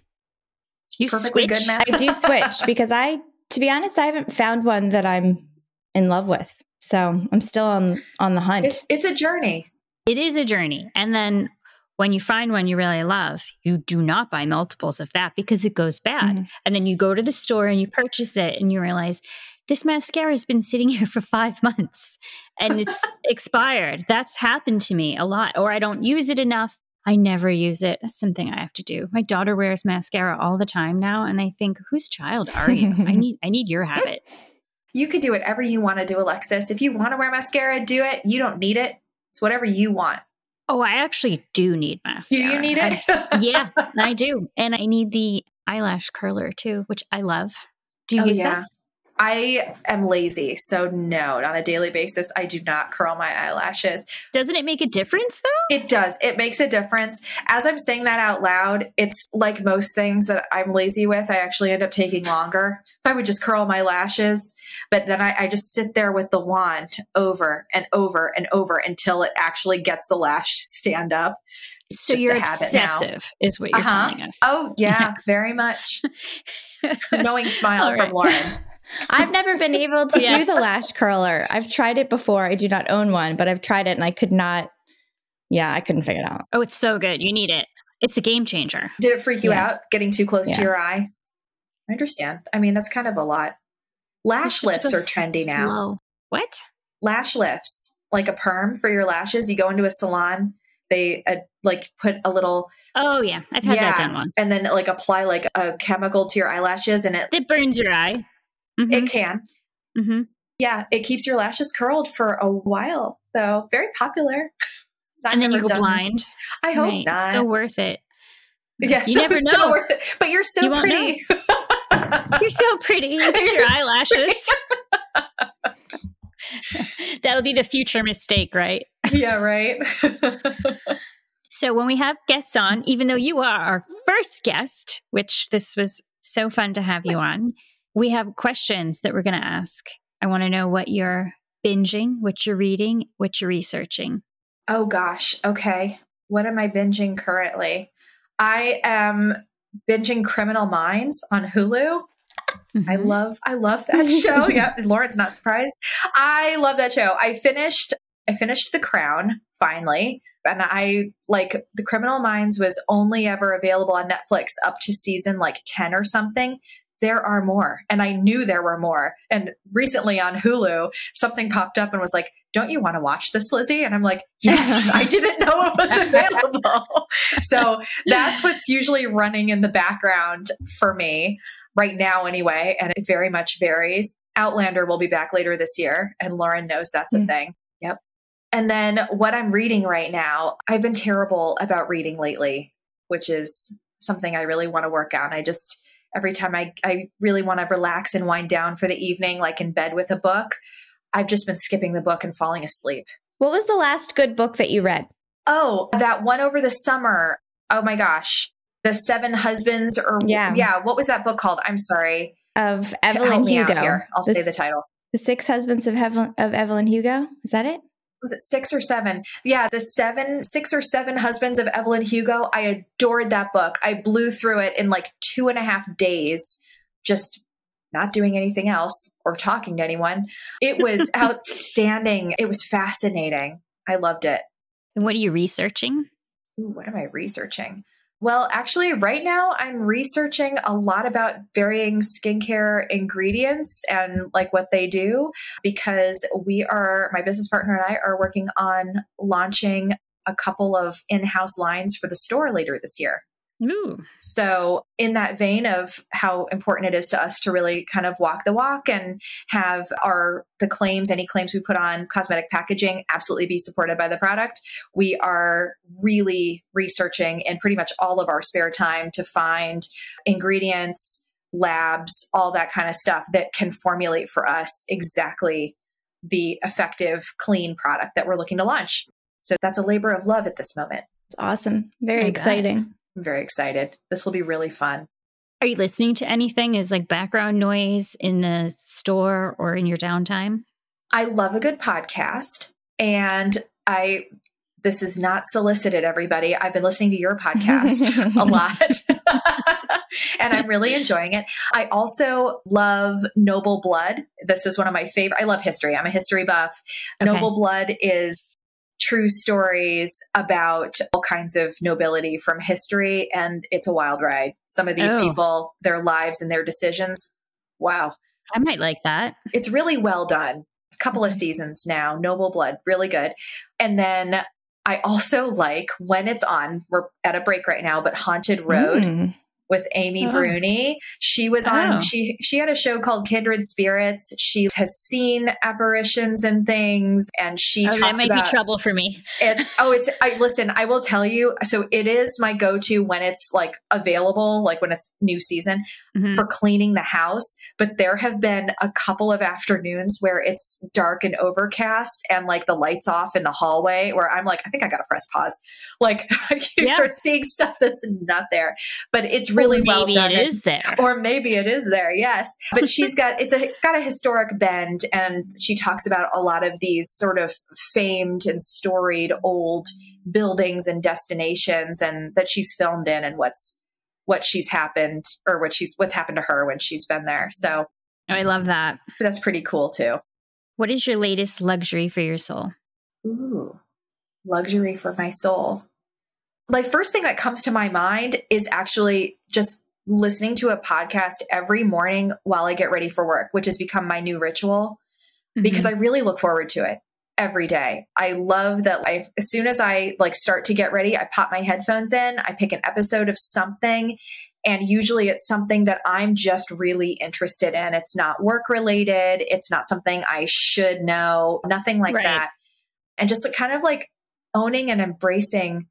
You perfectly good switch? I do switch because I, to be honest, I haven't found one that I'm in love with. So I'm still on on the hunt. It's, it's a journey. It is a journey. And then when you find one you really love, you do not buy multiples of that because it goes bad. Mhm. And then you go to the store and you purchase it and you realize this mascara has been sitting here for five months and it's expired. That's happened to me a lot. Or I don't use it enough. I never use it. That's something I have to do. My daughter wears mascara all the time now, and I think, whose child are you? I need I need your habits. You could do whatever you want to do, Alexis. If you want to wear mascara, do it. You don't need it. It's whatever you want. Oh, I actually do need mascara. Do you need I- it? yeah, I do. And I need the eyelash curler too, which I love. Do you Oh, use yeah. that? I am lazy, so no, on a daily basis, I do not curl my eyelashes. Doesn't it make a difference though? It does. It makes a difference. As I'm saying that out loud, it's like most things that I'm lazy with. I actually end up taking longer. If I would just curl my lashes, but then I, I just sit there with the wand over and over and over until it actually gets the lash stand up. So just you're a habit now. obsessive, is what you're Uh-huh. telling us. Oh yeah, very much. Knowing smile from. Lauren. I've never been able to do the lash curler. I've tried it before. I do not own one, but I've tried it and I could not. Yeah, I couldn't figure it out. Oh, it's so good. You need it. It's a game changer. Did it freak you Yeah. out getting too close Yeah. to your eye? I understand. I mean, that's kind of a lot. Lash lifts are trendy now. slow. What? Lash lifts, like a perm for your lashes. You go into a salon, they uh, like put a little Oh yeah, I've had yeah, that done once. and then like apply like a chemical to your eyelashes, and it It burns your eye. It Mhm, can. mhm. Yeah, it keeps your lashes curled for a while. though. very popular. I've And then you go done- blind. I hope Right. not. So worth it. yes, you never it's so know. worth it. But you're so You pretty. You're so pretty. Look at your so eyelashes. That'll be the future mistake, right? yeah, right. So when we have guests on, even though you are our first guest, which this was so fun to have you on, we have questions that we're going to ask. I want to know what you're binging, what you're reading, what you're researching. Oh gosh. Okay. What am I binging currently? I am binging Criminal Minds on Hulu. I Mhm. love I love that show. yeah, Lauren's not surprised. I love that show. I finished I finished The Crown finally. And I like The Criminal Minds was only ever available on Netflix up to season like 10 or something. There are more. And I knew there were more. And recently on Hulu, something popped up and was like, Don't you want to watch this, Lizzie? And I'm like, Yes, I didn't know it was available. so that's what's usually running in the background for me right now, anyway. And it very much varies. Outlander will be back later this year, and Lauren knows that's a Mm. thing. Yep. And then what I'm reading right now, I've been terrible about reading lately, which is something I really want to work on. I just every time I, I really want to relax and wind down for the evening, like in bed with a book, I've just been skipping the book and falling asleep. What was the last good book that you read? Oh, that one over the summer. Oh my gosh. The Seven Husbands or Yeah. yeah, what was that book called? I'm sorry. Of Help Evelyn out Hugo. I'll the, say the title. The Six Husbands of, Evelyn, of Evelyn Hugo. Is that it? Was it six or seven? Yeah, the seven, six or seven husbands of Evelyn Hugo. I adored that book. I blew through it in like two and a half days, just not doing anything else or talking to anyone. It was outstanding. It was fascinating. I loved it. And what are you researching? Ooh, what am I researching? Well, actually, right now I'm researching a lot about varying skincare ingredients and like what they do because we are, my business partner and I are working on launching a couple of in house lines for the store later this year. Ooh. So, in that vein of how important it is to us to really kind of walk the walk and have our the claims, any claims we put on cosmetic packaging, absolutely be supported by the product, we are really researching in pretty much all of our spare time to find ingredients, labs, all that kind of stuff that can formulate for us exactly the effective, clean product that we're looking to launch. So that's a labor of love at this moment. It's awesome. Very I bet. exciting. I'm very excited. This will be really fun. Are you listening to anything as like background noise in the store or in your downtime? I love a good podcast and I this is not solicited everybody. I've been listening to your podcast a lot. and I'm really enjoying it. I also love Noble Blood. This is one of my favorite. I love history. I'm a history buff. Okay. Noble Blood is true stories about all kinds of nobility from history and it's a wild ride. Some of these Oh. people, their lives and their decisions. Wow I might like that. it's really well done. It's a couple of seasons now. Noble Blood, really good. And then I also like when it's on. We're at a break right now, but Haunted Road Mm. With Amy Oh. Bruni. She was on. Oh. She she had a show called Kindred Spirits. She has seen apparitions and things, and she Oh, that might about be trouble for me. it's oh it's I listen, I will tell you. So it is my go-to when it's like available, like when it's new season Mhm. for cleaning the house. But there have been a couple of afternoons where it's dark and overcast and like the lights off in the hallway where I'm like, I think I gotta press pause. Like you Yeah. start seeing stuff that's not there. But it's really well maybe done. it is there. or maybe it is there yes but she's got it's a got a historic bend and she talks about a lot of these sort of famed and storied old buildings and destinations and that she's filmed in and what's what she's happened or what she's what's happened to her when she's been there so Oh, I love that. that's pretty cool too What is your latest luxury for your soul? Ooh, luxury for my soul. Like, first thing that comes to my mind is actually just listening to a podcast every morning while I get ready for work, which has become my new ritual because Mm-hmm. I really look forward to it every day. I love that I as soon as I like start to get ready, I pop my headphones in, I pick an episode of something and usually it's something that I'm just really interested in. It's not work related, it's not something I should know, nothing like Right. that. And just kind of like owning and embracing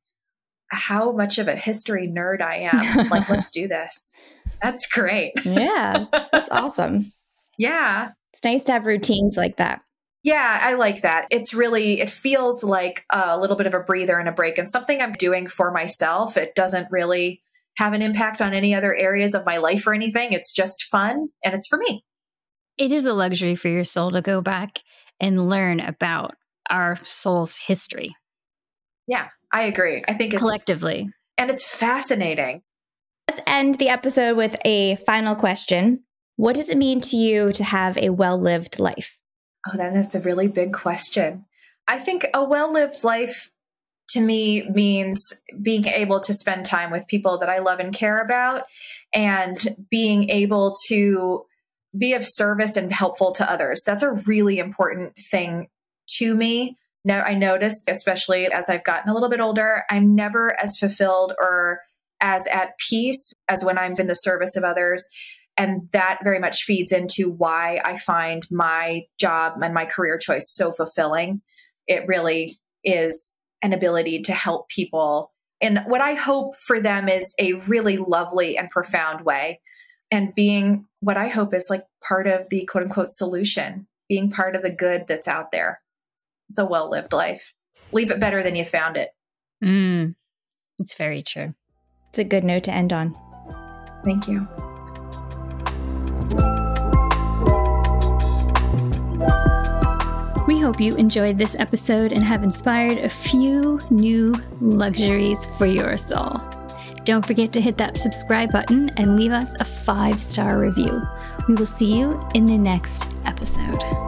how much of a history nerd I am. like, let's do this. That's great. Yeah, that's awesome. Yeah. It's nice to have routines like that. Yeah, I like that. It's really, it feels like a little bit of a breather and a break and something I'm doing for myself. It doesn't really have an impact on any other areas of my life or anything. It's just fun and it's for me. It is a luxury for your soul to go back and learn about our soul's history Yeah, I agree. I think it's, collectively. and it's fascinating. Let's end the episode with a final question. What does it mean to you to have a well lived life? Oh, then that's a really big question. I think a well lived life to me means being able to spend time with people that I love and care about and being able to be of service and helpful to others. That's a really important thing to me. Now, I noticed, especially as I've gotten a little bit older, I'm never as fulfilled or as at peace as when I'm in the service of others. And that very much feeds into why I find my job and my career choice so fulfilling. It really is an ability to help people. And what I hope for them is a really lovely and profound way. and being what I hope is like part of the quote unquote solution, being part of the good that's out there. It's a well lived life. Leave it better than you found it. Mm, it's very true. It's a good note to end on. Thank you. We hope you enjoyed this episode and have inspired a few new luxuries for your soul. Don't forget to hit that subscribe button and leave us a five star review. We will see you in the next episode.